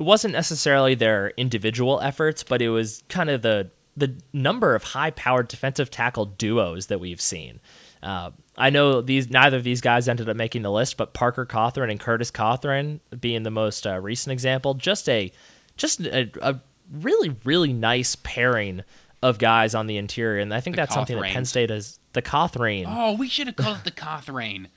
it wasn't necessarily their individual efforts, but it was kind of the the number of high-powered defensive tackle duos that we've seen. Uh, I know these neither of these guys ended up making the list, but Parker Cothren and Curtis Cothren being the most uh, recent example. Just a just a, a really really nice pairing of guys on the interior, and I think The that's something that Penn State has. The Cawthrain. Oh, we should have called it the Cawthrain.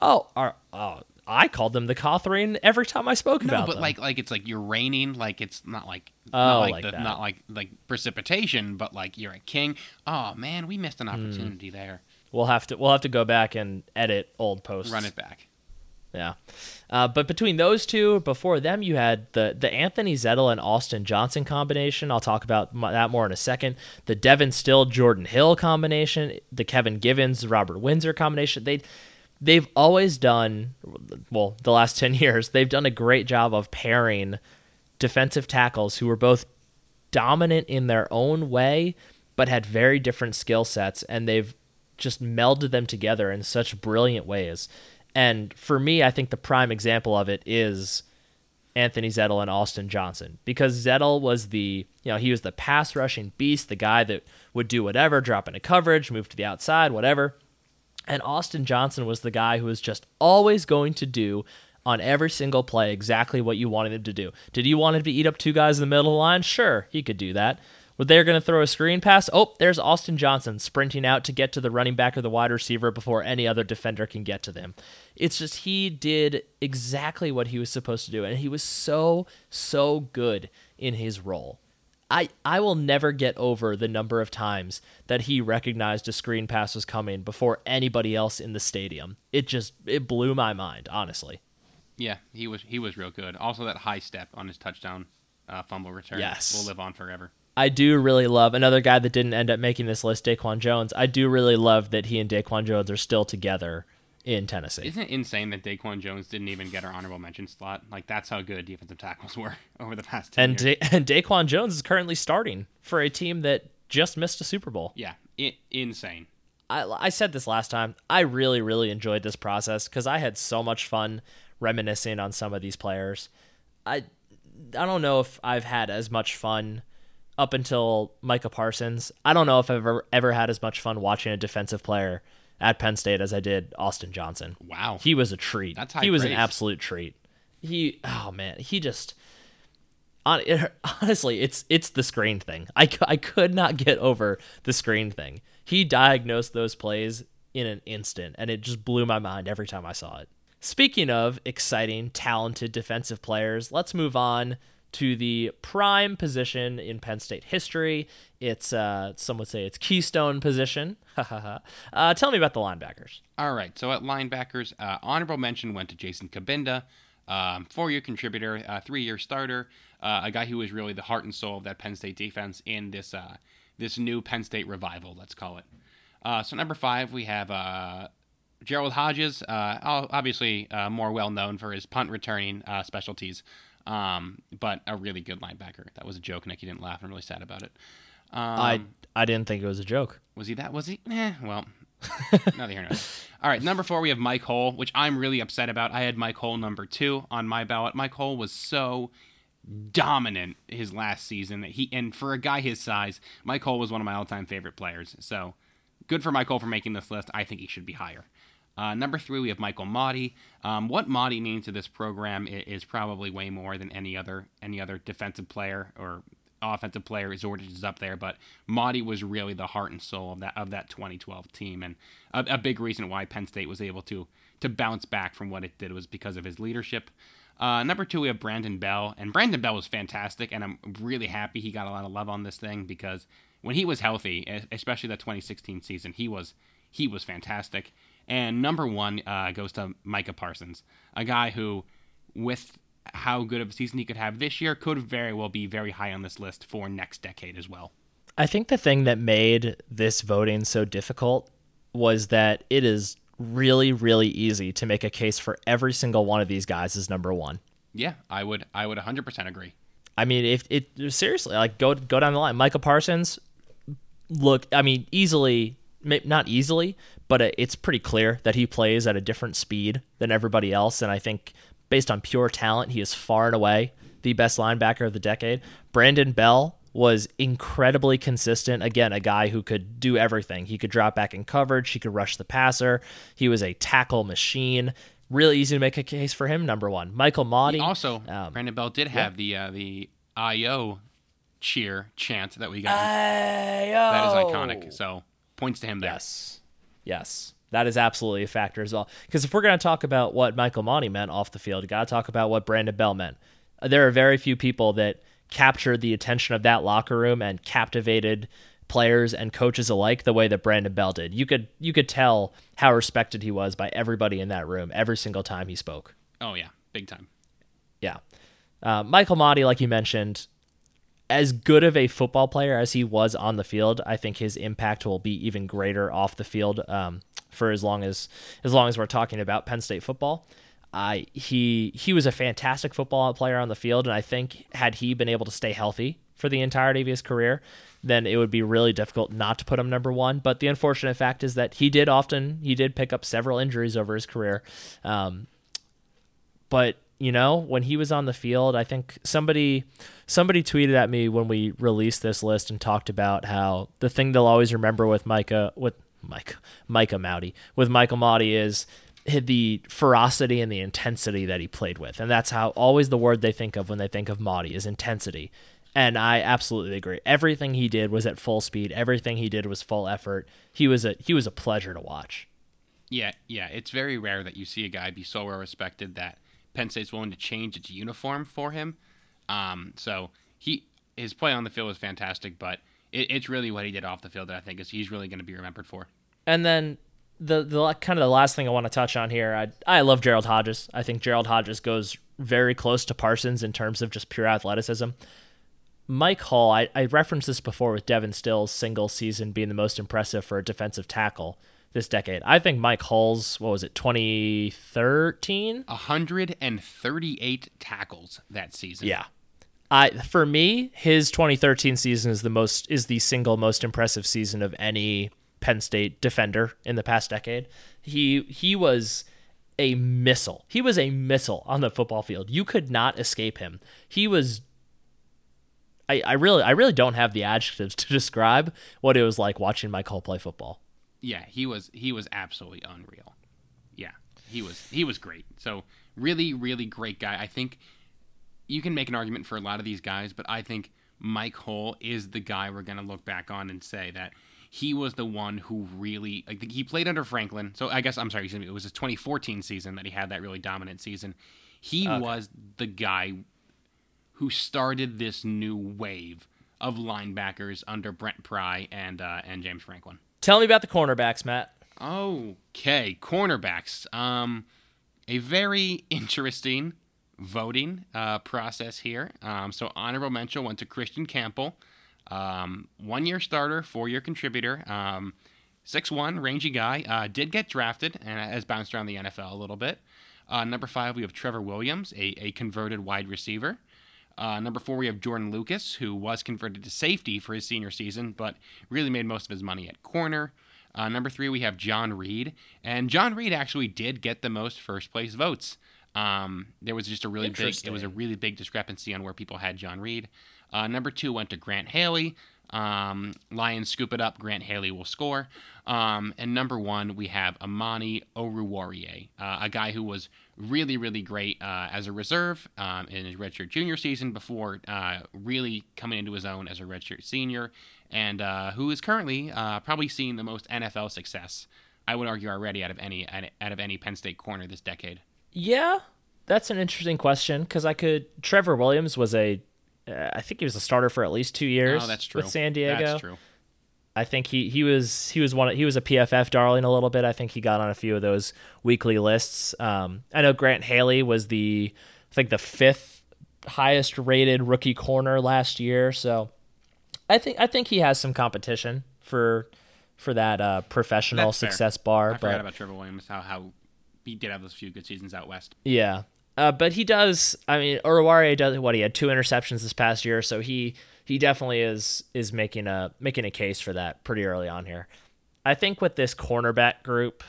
Oh, are, oh, I called them the Cawthorine every time I spoke No, about but them. like like it's like you're raining, like it's not like Oh, not like, like the, that. not like like precipitation, but like you're a king. Oh man, we missed an Hmm. opportunity there. we'll have to we'll have to go back and edit old posts. Run it back. Yeah. Uh, but between those two, before them, you had the the Anthony Zettel and Austin Johnson combination. I'll talk about m- that more in a second. The Devin Still Jordan Hill combination, the Kevin Givens Robert Windsor combination. They they've always done well the last 10 years they've done a great job of pairing defensive tackles who were both dominant in their own way but had very different skill sets and they've just melded them together in such brilliant ways and for me i think the prime example of it is Anthony Zettel and Austin Johnson because Zettel was the you know he was the pass rushing beast, the guy that would do whatever, drop into coverage, move to the outside, whatever. And Austin Johnson was the guy who was just always going to do on every single play exactly what you wanted him to do. Did you want him to eat up two guys in the middle of the line? Sure, he could do that. Were they going to throw a screen pass? Oh, there's Austin Johnson sprinting out to get to the running back or the wide receiver before any other defender can get to them. It's just he did exactly what he was supposed to do, and he was so, so good in his role. I, I will never get over the number of times that he recognized a screen pass was coming before anybody else in the stadium. It just it blew my mind, honestly. Yeah, he was he was real good. Also, that high step on his touchdown uh, fumble return Yes. will live on forever. I do really love another guy that didn't end up making this list, Daquan Jones. I do really love that he and Daquan Jones are still together in Tennessee. Isn't it insane that Daquan Jones didn't even get our honorable mention slot? Like that's how good defensive tackles were over the past ten And years. da- and Daquan Jones is currently starting for a team that just missed a Super Bowl. yeah, I- insane. I, I said this last time. I really, really enjoyed this process because I had so much fun reminiscing on some of these players. I, I don't know if I've had as much fun up until Micah Parsons. I don't know if I've ever, ever had as much fun watching a defensive player at Penn State as I did Austin Johnson. Wow. He was a treat. That's high he was an absolute treat. He, oh man, he just. Honestly, it's it's the screen thing. I, I could not get over the screen thing. He diagnosed those plays in an instant, and it just blew my mind every time I saw it. Speaking of exciting, talented defensive players, let's move on to the prime position in Penn State history. It's uh, some would say it's keystone position. uh, tell me about the linebackers. All right, so at linebackers, uh, honorable mention went to Jason Cabinda, um, four-year contributor, uh, three-year starter, uh, a guy who was really the heart and soul of that Penn State defense in this uh, this new Penn State revival, let's call it. So number five, we have Gerald Hodges, obviously more well known for his punt returning specialties, um, but a really good linebacker. That was a joke. Nick, you didn't laugh. I'm really sad about it. Um, I I didn't think it was a joke. was he that? Was he? Eh, well, neither here nor there. All right, number four, we have Mike Hull, which I'm really upset about. I had Mike Hull number two on my ballot. Mike Hull was so dominant his last season that he, and for a guy his size, Mike Hull was one of my all-time favorite players. So good for Mike Hull for making this list. I think he should be higher. Uh, number three, we have Michael Mauti. Um, what Mauti means to this program is, probably way more than any other any other defensive player or offensive player. Zordich is up there, but Mauti was really the heart and soul of that of that 2012 team, and a, a big reason why Penn State was able to to bounce back from what it did was because of his leadership. Uh, number two, we have Brandon Bell, and Brandon Bell was fantastic, and I'm really happy he got a lot of love on this thing because when he was healthy, especially that 2016 season, he was he was fantastic. And number one uh, goes to Micah Parsons, a guy who, with how good of a season he could have this year, could very well be very high on this list for next decade as well. I think the thing that made this voting so difficult was that it is really, really easy to make a case for every single one of these guys as number one. Yeah, I would, I would 100% agree. I mean, if it seriously like go go down the line, Micah Parsons, look, I mean, easily, not easily, but it's pretty clear that he plays at a different speed than everybody else, and I think based on pure talent, he is far and away the best linebacker of the decade. Brandon Bell was incredibly consistent. Again, a guy who could do everything. He could drop back in coverage, he could rush the passer. He was a tackle machine. Really easy to make a case for him. Number one, Michael Mauti. Also, um, Brandon Bell did have yeah. the uh, the IO cheer chant that we got. Ayo. That is iconic. So points to him there. Yes, yes. That is absolutely a factor as well. Because if we're going to talk about what Michael Mauti meant off the field, you got to talk about what Brandon Bell meant. There are very few people that captured the attention of that locker room and captivated players and coaches alike the way that Brandon Bell did. You could you could tell how respected he was by everybody in that room every single time he spoke. Oh yeah, big time. Yeah, uh, Michael Mauti, like you mentioned, as good of a football player as he was on the field, I think his impact will be even greater off the field um, for as long as as long as we're talking about Penn State football. He he was a fantastic football player on the field, and I think had he been able to stay healthy for the entirety of his career, then it would be really difficult not to put him number one. But the unfortunate fact is that he did often he did pick up several injuries over his career. Um, but you know when he was on the field, I think somebody somebody tweeted at me when we released this list and talked about how the thing they'll always remember with Micah with Mike Micah Mauti with Michael Mauti is the ferocity and the intensity that he played with. And that's how always the word they think of when they think of Mauti is intensity. And I absolutely agree. Everything he did was at full speed. Everything he did was full effort. He was a he was a pleasure to watch. Yeah, yeah. It's very rare that you see a guy be so well respected that Penn State's willing to change its uniform for him. Um, so he his play on the field was fantastic, but it, it's really what he did off the field that I think is he's really going to be remembered for. And then the the kind of the last thing I want to touch on here, I I love Gerald Hodges. I think Gerald Hodges goes very close to Parsons in terms of just pure athleticism. Mike Hull, I, I referenced this before with Devin Still's single season being the most impressive for a defensive tackle this decade. I think Mike Hull's what was it, 2013? 138 tackles that season. Yeah. I for me, his 2013 season is the most is the single most impressive season of any Penn State defender in the past decade. He he was a missile. He was a missile on the football field. You could not escape him. He was I, I really I really don't have the adjectives to describe what it was like watching Mike Hull play football. Yeah, he was he was absolutely unreal. Yeah. He was he was great. So really, really great guy. I think you can make an argument for a lot of these guys, but I think Mike Hull is the guy we're gonna look back on and say that he was the one who really like he played under Franklin. So I guess I'm sorry, it was his 2014 season that he had that really dominant season. He okay. was the guy who started this new wave of linebackers under Brent Pry and uh, and James Franklin. Tell me about the cornerbacks, Matt. Okay, cornerbacks. Um, a very interesting voting uh, process here. Um, so honorable mention went to Christian Campbell. Um, one year starter, four year contributor. Um, 6'1, rangy guy. Uh, did get drafted and has bounced around the NFL a little bit. Uh, number five, we have Trevor Williams, a, a converted wide receiver. Uh, number four, we have Jordan Lucas, who was converted to safety for his senior season, but really made most of his money at corner. Uh, number three, we have John Reid. and John Reid actually did get the most first place votes. Um, there was just a really big, it was a really big discrepancy on where people had John Reid. Uh, number two went to Grant Haley. Um, Lions scoop it up. Grant Haley will score. Um, and number one, we have Amani Oruwariye, uh, a guy who was really, really great uh, as a reserve um, in his redshirt junior season before uh, really coming into his own as a redshirt senior, and uh, who is currently uh, probably seeing the most NFL success. I would argue already out of any out of any Penn State corner this decade. Yeah, that's an interesting question because I could. Trevor Williams was a uh, I think he was a starter for at least two years. Oh, that's true. With San Diego, that's true. I think he, he was he was one he was a PFF darling a little bit. I think he got on a few of those weekly lists. Um, I know Grant Haley was the I think the fifth highest rated rookie corner last year. So I think I think he has some competition for for that uh, professional That's fair. success bar. I but forgot about Trevor Williams. How how he did have those few good seasons out west. Yeah. Uh, but he does. I mean, Oruwariye does what he had two interceptions this past year, so he he definitely is is making a making a case for that pretty early on here. I think with this cornerback group,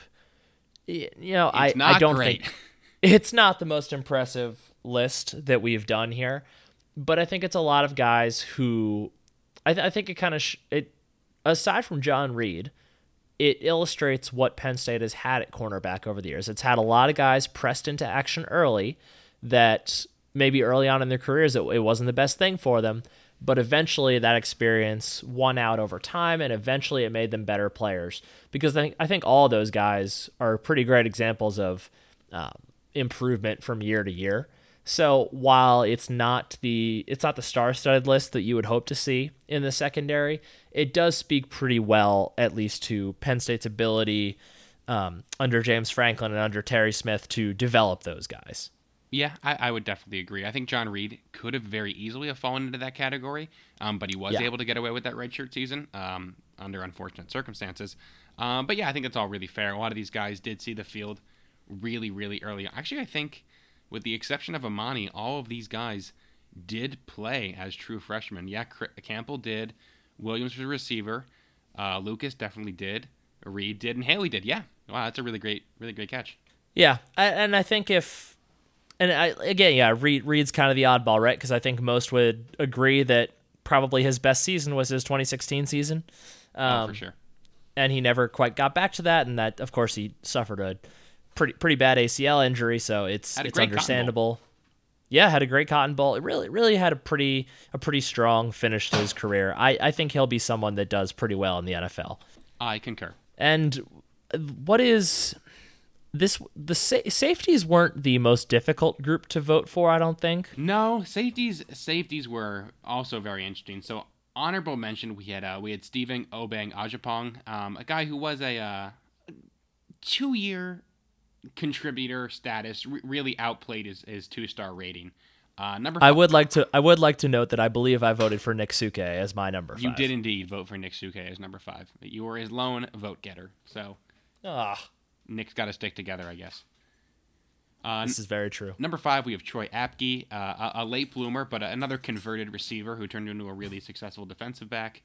you know, I I don't great. think it's not the most impressive list that we've done here, but I think it's a lot of guys who I, th- I think it kind of sh- it aside from John Reid, it illustrates what Penn State has had at cornerback over the years. It's had a lot of guys pressed into action early that maybe early on in their careers it, it wasn't the best thing for them, but eventually that experience won out over time and eventually it made them better players because I think, I think all those guys are pretty great examples of um, improvement from year to year. So while it's not the it's not the star-studded list that you would hope to see in the secondary, it does speak pretty well, at least to Penn State's ability um, under James Franklin and under Terry Smith to develop those guys. Yeah, I, I, would definitely agree. I think John Reid could have very easily have fallen into that category, um, but he was Yeah. able to get away with that redshirt season um, under unfortunate circumstances. Um, but yeah, I think it's all really fair. A lot of these guys did see the field really, really early. Actually, I think, with the exception of Amani, all of these guys did play as true freshmen. Yeah, Campbell did. Williams was a receiver. Uh, Lucas definitely did. Reid did, and Haley did. Yeah, wow, that's a really great, really great catch. Yeah, I, and I think if, and I again, yeah, Reid Reid's kind of the oddball, right? Because I think most would agree that probably his best season was his 2016 season, Oh, um, for sure. and he never quite got back to that. And that, of course, he suffered a pretty pretty bad ACL injury, so it's it's great Cotton Bowl. understandable. Yeah, had a great Cotton Bowl. It really really had a pretty a pretty strong finish to his career. I I think he'll be someone that does pretty well in the NFL. I concur. And what is this? The sa- safeties weren't the most difficult group to vote for, I don't think. No, safeties safeties were also very interesting. So honorable mention we had uh, we had Stephen Obeng-Agyapong, um, a guy who was a uh, two year contributor status, re- really outplayed his, his two star rating. Uh, number I would like to. I would like to note that I believe I voted for Nick Suke as my number. Five. you did indeed vote for Nick Suke as number five. You were his lone vote getter, so Ah, Nick's got to stick together, I guess. Uh, this is very true. Number five, we have Troy Apke, uh, a, a late bloomer, but another converted receiver who turned into a really successful defensive back.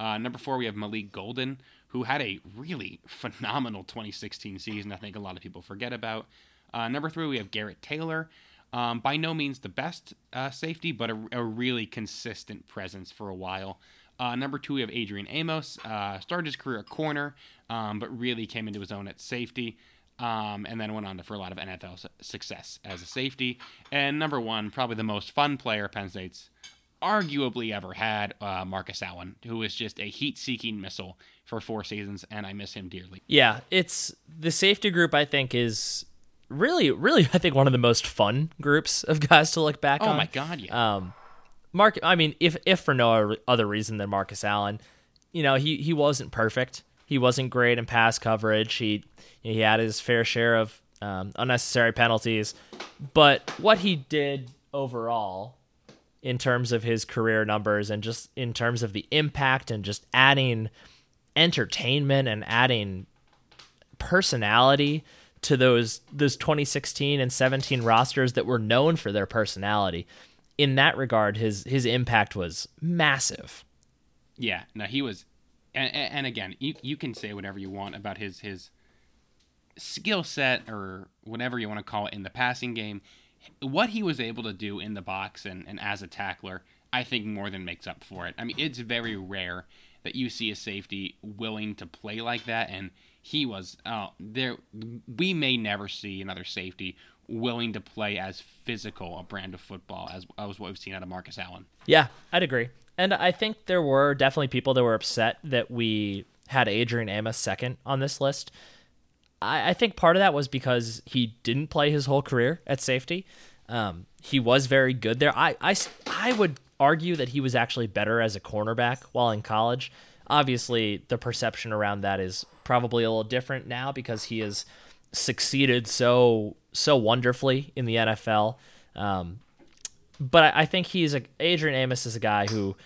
Uh, number four, we have Malik Golden, who had a really phenomenal 2016 season. I think a lot of people forget about. Uh, number three, we have Garrett Taylor. Um, by no means the best uh, safety, but a, a really consistent presence for a while. Uh, number two, we have Adrian Amos. Uh, started his career at corner, um, but really came into his own at safety, um, and then went on to, for a lot of NFL success as a safety. And number one, probably the most fun player Penn State's arguably ever had, uh, Marcus Allen, who was just a heat-seeking missile for four seasons, and I miss him dearly. Yeah, it's the safety group. I think is really, really. I think one of the most fun groups of guys to look back Oh on. Oh, my God, yeah. Um, Mark, I mean, if if for no other reason than Marcus Allen, you know, he he wasn't perfect. He wasn't great in pass coverage. He he had his fair share of um, unnecessary penalties, but what he did overall, in terms of his career numbers and just in terms of the impact and just adding entertainment and adding personality to those those 2016 and 17 rosters that were known for their personality. In that regard, his his impact was massive. Yeah, no, he was, and, and again, you you can say whatever you want about his his skill set or whatever you want to call it in the passing game. What he was able to do in the box and, and as a tackler, I think more than makes up for it. I mean, it's very rare that you see a safety willing to play like that, and he was. Uh, there, we may never see another safety willing to play as physical a brand of football as, as what we've seen out of Marcus Allen. Yeah, I'd agree. And I think there were definitely people that were upset that we had Adrian Amos second on this list. I, I think part of that was because he didn't play his whole career at safety. Um, he was very good there. I, I, I would argue that he was actually better as a cornerback while in college. Obviously, the perception around that is probably a little different now because he has succeeded so so wonderfully in the NFL. Um, but I, I, think he's a Adrian Amos is a guy who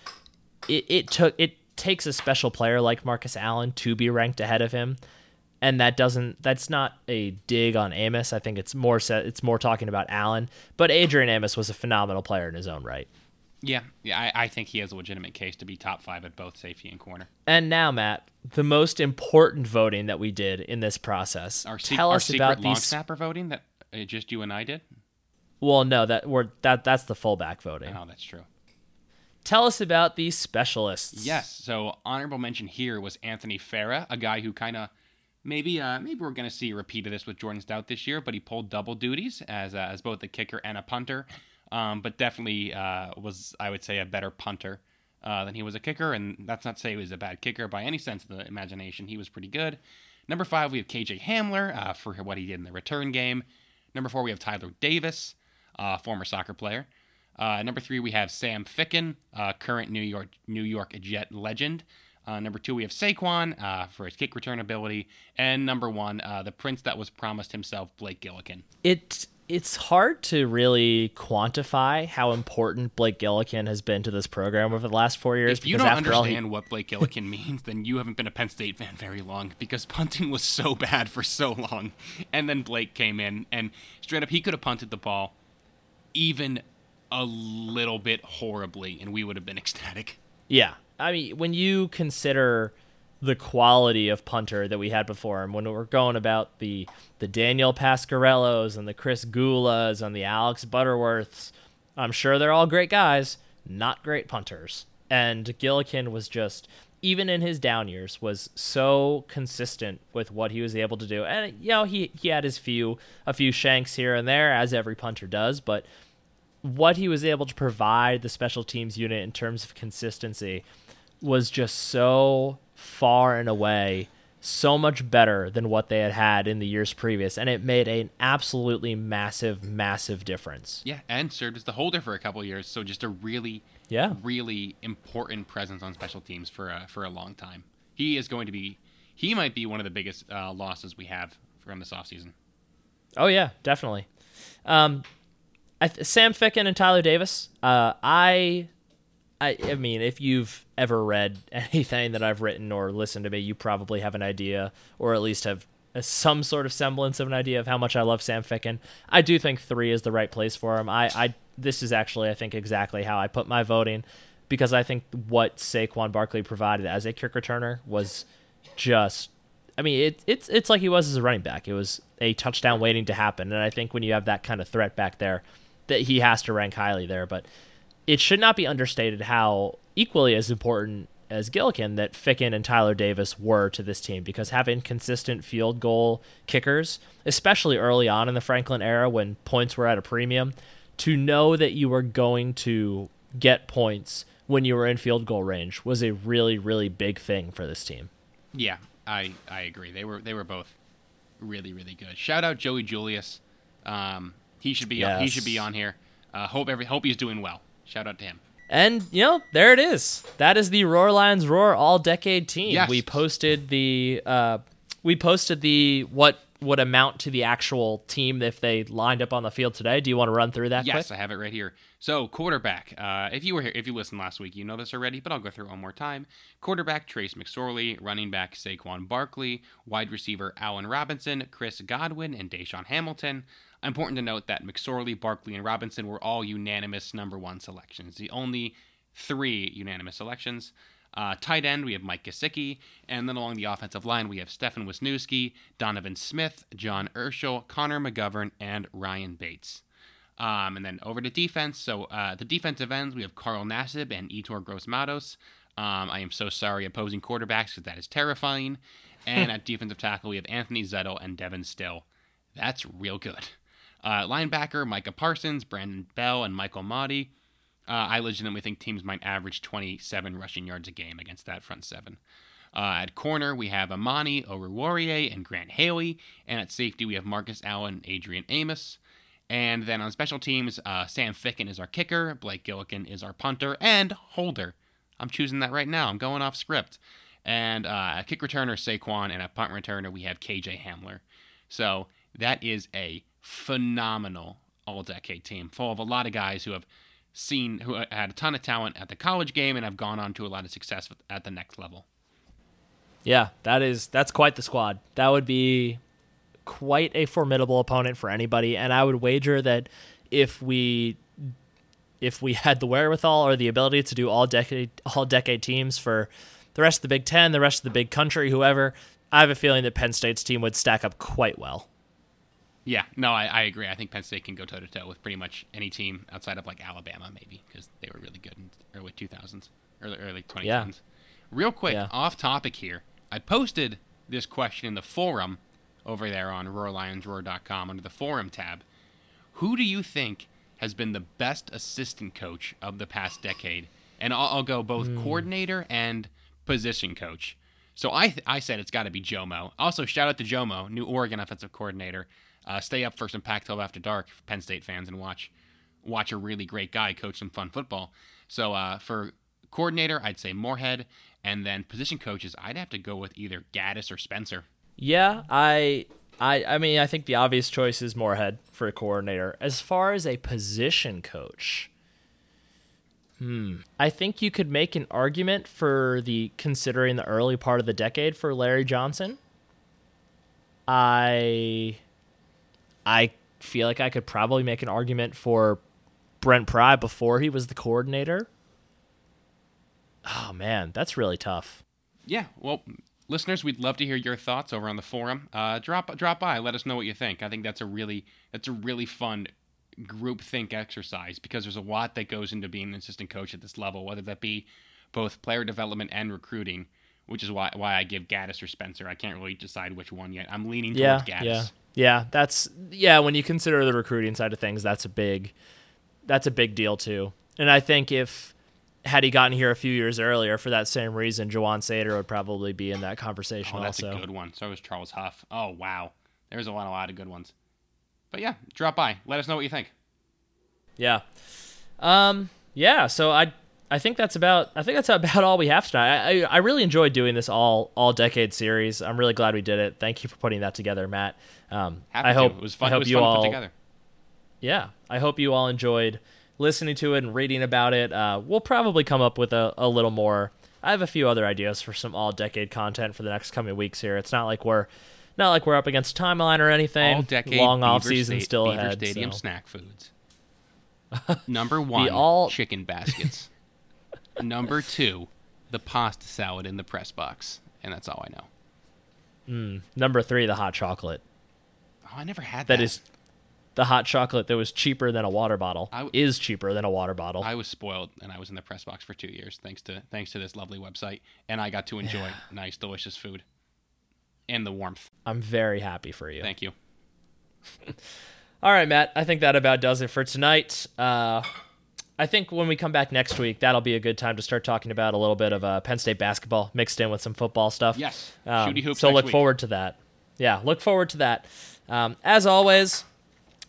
it, it took it takes a special player like Marcus Allen to be ranked ahead of him. And that doesn't that's not a dig on Amos. I think it's more it's more talking about Allen. But Adrian Amos was a phenomenal player in his own right. Yeah, yeah, I, I think he has a legitimate case to be top five at both safety and corner. And now, Matt, the most important voting that we did in this process. Our, se- Tell our us secret about long these... snapper voting that uh, just you and I did. Well, no, that we're that that's the fullback voting. Oh, that's true. Tell us about these specialists. Yes, so honorable mention here was Anthony Fera, a guy who kind of maybe uh, maybe we're going to see a repeat of this with Jordan Stout this year, but he pulled double duties as uh, as both a kicker and a punter um, but definitely uh, was, I would say, a better punter uh, than he was a kicker. And that's not to say he was a bad kicker by any sense of the imagination. He was pretty good. Number five, we have KJ Hamler uh, for what he did in the return game. Number four, we have Tyler Davis, uh, former soccer player. Uh, number three, we have Sam Ficken, uh, current New York New York Jet legend. Uh, number two, we have Saquon uh, for his kick return ability, and number one, uh, the prince that was promised himself, Blake Gillikin. It it's hard to really quantify how important Blake Gillikin has been to this program over the last four years. If you don't understand he... what Blake Gillikin means, then you haven't been a Penn State fan very long because punting was so bad for so long. And then Blake came in and straight up, he could have punted the ball even a little bit horribly, and we would have been ecstatic. Yeah. I mean, when you consider the quality of punter that we had before him when we're going about the the Daniel Pasquariellos and the Chris Gullas and the Alex Butterworths. I'm sure they're all great guys, not great punters. And Gillikin was just even in his down years was so consistent with what he was able to do. And you know, he he had his few a few shanks here and there as every punter does, but what he was able to provide the special teams unit in terms of consistency was just so far and away so much better than what they had had in the years previous, and it made an absolutely massive, massive difference. Yeah, and served as the holder for a couple years, so just a really, yeah, really important presence on special teams for a, for a long time. He is going to be, he might be one of the biggest uh, losses we have from this offseason. Oh yeah, definitely. Um, th- Sam Ficken and Tyler Davis. Uh, I I, I mean, if you've ever read anything that I've written or listened to me, you probably have an idea, or at least have some sort of semblance of an idea of how much I love Sam Ficken. I do think three is the right place for him. I, I this is actually, I think, exactly how I put my voting, because I think what Saquon Barkley provided as a kick returner was just. I mean, it, it's it's like he was as a running back. It was a touchdown waiting to happen, and I think when you have that kind of threat back there, that he has to rank highly there. But it should not be understated how equally as important as Gillikin that Ficken and Tyler Davis were to this team because having consistent field goal kickers, especially early on in the Franklin era when points were at a premium, to know that you were going to get points when you were in field goal range was a really really big thing for this team. Yeah, I I agree. They were they were both really really good. Shout out Joey Julius. Um, he should be yes. he should be on here. Uh, hope every hope he's doing well. Shout out to him. And you know, there it is. That is the Roar Lions Roar All Decade team. Yes. We posted the uh, we posted the what would amount to the actual team if they lined up on the field today. Do you want to run through that? Yes, quick? I have it right here. So quarterback. Uh, if you were here, if you listened last week, you know this already, but I'll go through one more time. Quarterback Trace McSorley, running back Saquon Barkley, wide receiver Allen Robinson, Chris Godwin, and DaeSean Hamilton. Important to note that McSorley, Barkley, and Robinson were all unanimous number one selections. The only three unanimous selections. Uh, tight end, we have Mike Gesicki. And then along the offensive line, we have Stefan Wisniewski, Donovan Smith, John Urschel, Connor McGovern, and Ryan Bates. Um, and then over to defense. So uh, the defensive ends, we have Carl Nassib and Yetur Gross-Matos. Um, I am so sorry, opposing quarterbacks, because that is terrifying. And at defensive tackle, we have Anthony Zettel and Devin Still. That's real good. Uh, linebacker, Micah Parsons, Brandon Bell, and Michael Mauti. Uh, I legitimately think teams might average 27 rushing yards a game against that front seven. Uh, at corner, we have Amani Oruwariye and Grant Haley. And at safety, we have Marcus Allen and Adrian Amos. And then on special teams, uh, Sam Ficken is our kicker, Blake Gillikin is our punter, and holder. I'm choosing that right now. I'm going off script. And uh, a kick returner, Saquon, and a punt returner, we have KJ Hamler. So that is a phenomenal all decade team full of a lot of guys who have seen, who had a ton of talent at the college game and have gone on to a lot of success at the next level. Yeah, that is that's quite the squad. That would be quite a formidable opponent for anybody, and I would wager that if we if we had the wherewithal or the ability to do all decade all decade teams for the rest of the Big Ten, the rest of the big country, whoever, I have a feeling that Penn State's team would stack up quite well. Yeah, no, I, I agree. I think Penn State can go toe to toe with pretty much any team outside of like Alabama, maybe because they were really good in early 2000s, early early 2010s. Yeah. Real quick, yeah. off topic here. I posted this question in the forum over there on roarlionsroar.com under the forum tab. Who do you think has been the best assistant coach of the past decade? And I'll, I'll go both mm. coordinator and position coach. So I th- I said it's got to be Jomo. Also, shout out to Jomo, new Oregon offensive coordinator. Uh, stay up for some Pac-12 after dark, Penn State fans, and watch watch a really great guy coach some fun football. So uh, for coordinator, I'd say Moorhead, and then position coaches, I'd have to go with either Gattis or Spencer. Yeah, I I I mean, I think the obvious choice is Moorhead for a coordinator. As far as a position coach, hmm, I think you could make an argument for the considering the early part of the decade for Larry Johnson. I I feel like I could probably make an argument for Brent Pry before he was the coordinator. Oh man, that's really tough. Yeah, well, listeners, we'd love to hear your thoughts over on the forum. Uh, drop drop by, let us know what you think. I think that's a really that's a really fun group think exercise because there's a lot that goes into being an assistant coach at this level, whether that be both player development and recruiting, which is why why I give Gattis or Spencer. I can't really decide which one yet. I'm leaning yeah, towards Gattis. Yeah, yeah, that's yeah. When you consider the recruiting side of things, that's a big that's a big deal too. And I think if had he gotten here a few years earlier for that same reason, Ja'Juan Seider would probably be in that conversation. Oh, that's also. a good one. So was Charles Huff. Oh wow, there's a lot, a lot of good ones. But yeah, drop by. Let us know what you think. Yeah, um, yeah. So I, I think that's about. I think that's about all we have tonight. I, I, I really enjoyed doing this all all decade series. I'm really glad we did it. Thank you for putting that together, Matt. Um, I hope to. it was fun. I hope it was you fun all. To put together. Yeah, I hope you all enjoyed listening to it and reading about it. Uh, we'll probably come up with a, a little more. I have a few other ideas for some all decade content for the next coming weeks here. It's not like we're not like we're up against timeline or anything. All decade long Beaver off season State, still Beaver ahead. Stadium so. snack foods. Number one, all- chicken baskets. Number two, the pasta salad in the press box, and that's all I know. Mm, number three, the hot chocolate. I never had that. That is the hot chocolate that was cheaper than a water bottle I w- is cheaper than a water bottle. I was spoiled, and I was in the press box for two years, thanks to thanks to this lovely website, and I got to enjoy nice, delicious food and the warmth. I'm very happy for you. Thank you. All right, Matt. I think that about does it for tonight. Uh, I think when we come back next week, that'll be a good time to start talking about a little bit of uh, Penn State basketball mixed in with some football stuff. Yes, Um, Shooty hoops so look week. forward to that. Yeah, look forward to that. Um, as always,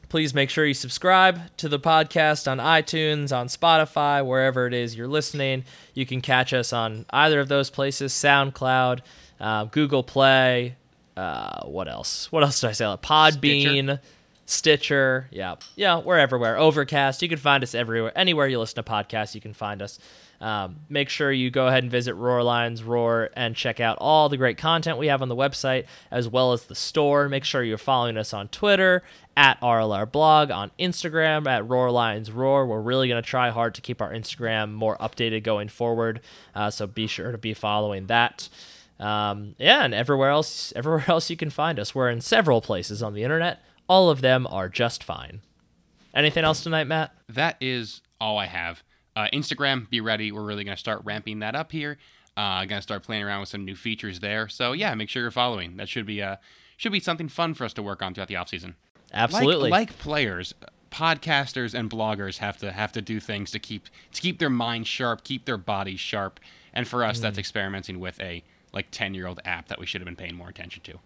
please make sure you subscribe to the podcast on iTunes, on Spotify, wherever it is you're listening. You can catch us on either of those places: SoundCloud, uh, Google Play. Uh, what else? What else did I say? Podbean. Stitcher, yeah, yeah, we're everywhere. Overcast, you can find us everywhere. Anywhere you listen to podcasts, you can find us. Um, make sure you go ahead and visit Roar Lions Roar and check out all the great content we have on the website as well as the store. Make sure you're following us on Twitter at RLR Blog, on Instagram at Roar Lions Roar. We're really going to try hard to keep our Instagram more updated going forward, uh, so be sure to be following that. Um, yeah, and everywhere else, everywhere else you can find us. We're in several places on the internet. All of them are just fine. Anything else tonight, Matt? That is all I have. Uh, Instagram, be ready. We're really going to start ramping that up here. Uh, going to start playing around with some new features there. So yeah, make sure you're following. That should be uh, should be something fun for us to work on throughout the offseason. Absolutely. Like, like players, podcasters and bloggers have to have to do things to keep to keep their mind sharp, keep their bodies sharp. And for us, mm. that's experimenting with a like 10 year old app that we should have been paying more attention to.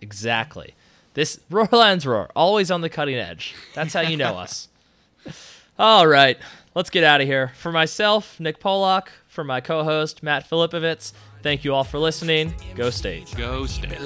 Exactly. This Roar Lions Roar, always on the cutting edge. That's how you know us. All right, let's get out of here. For myself, Nick Pollock, for my co host, Matt Filipovitz, thank you all for listening. Go State. Go State.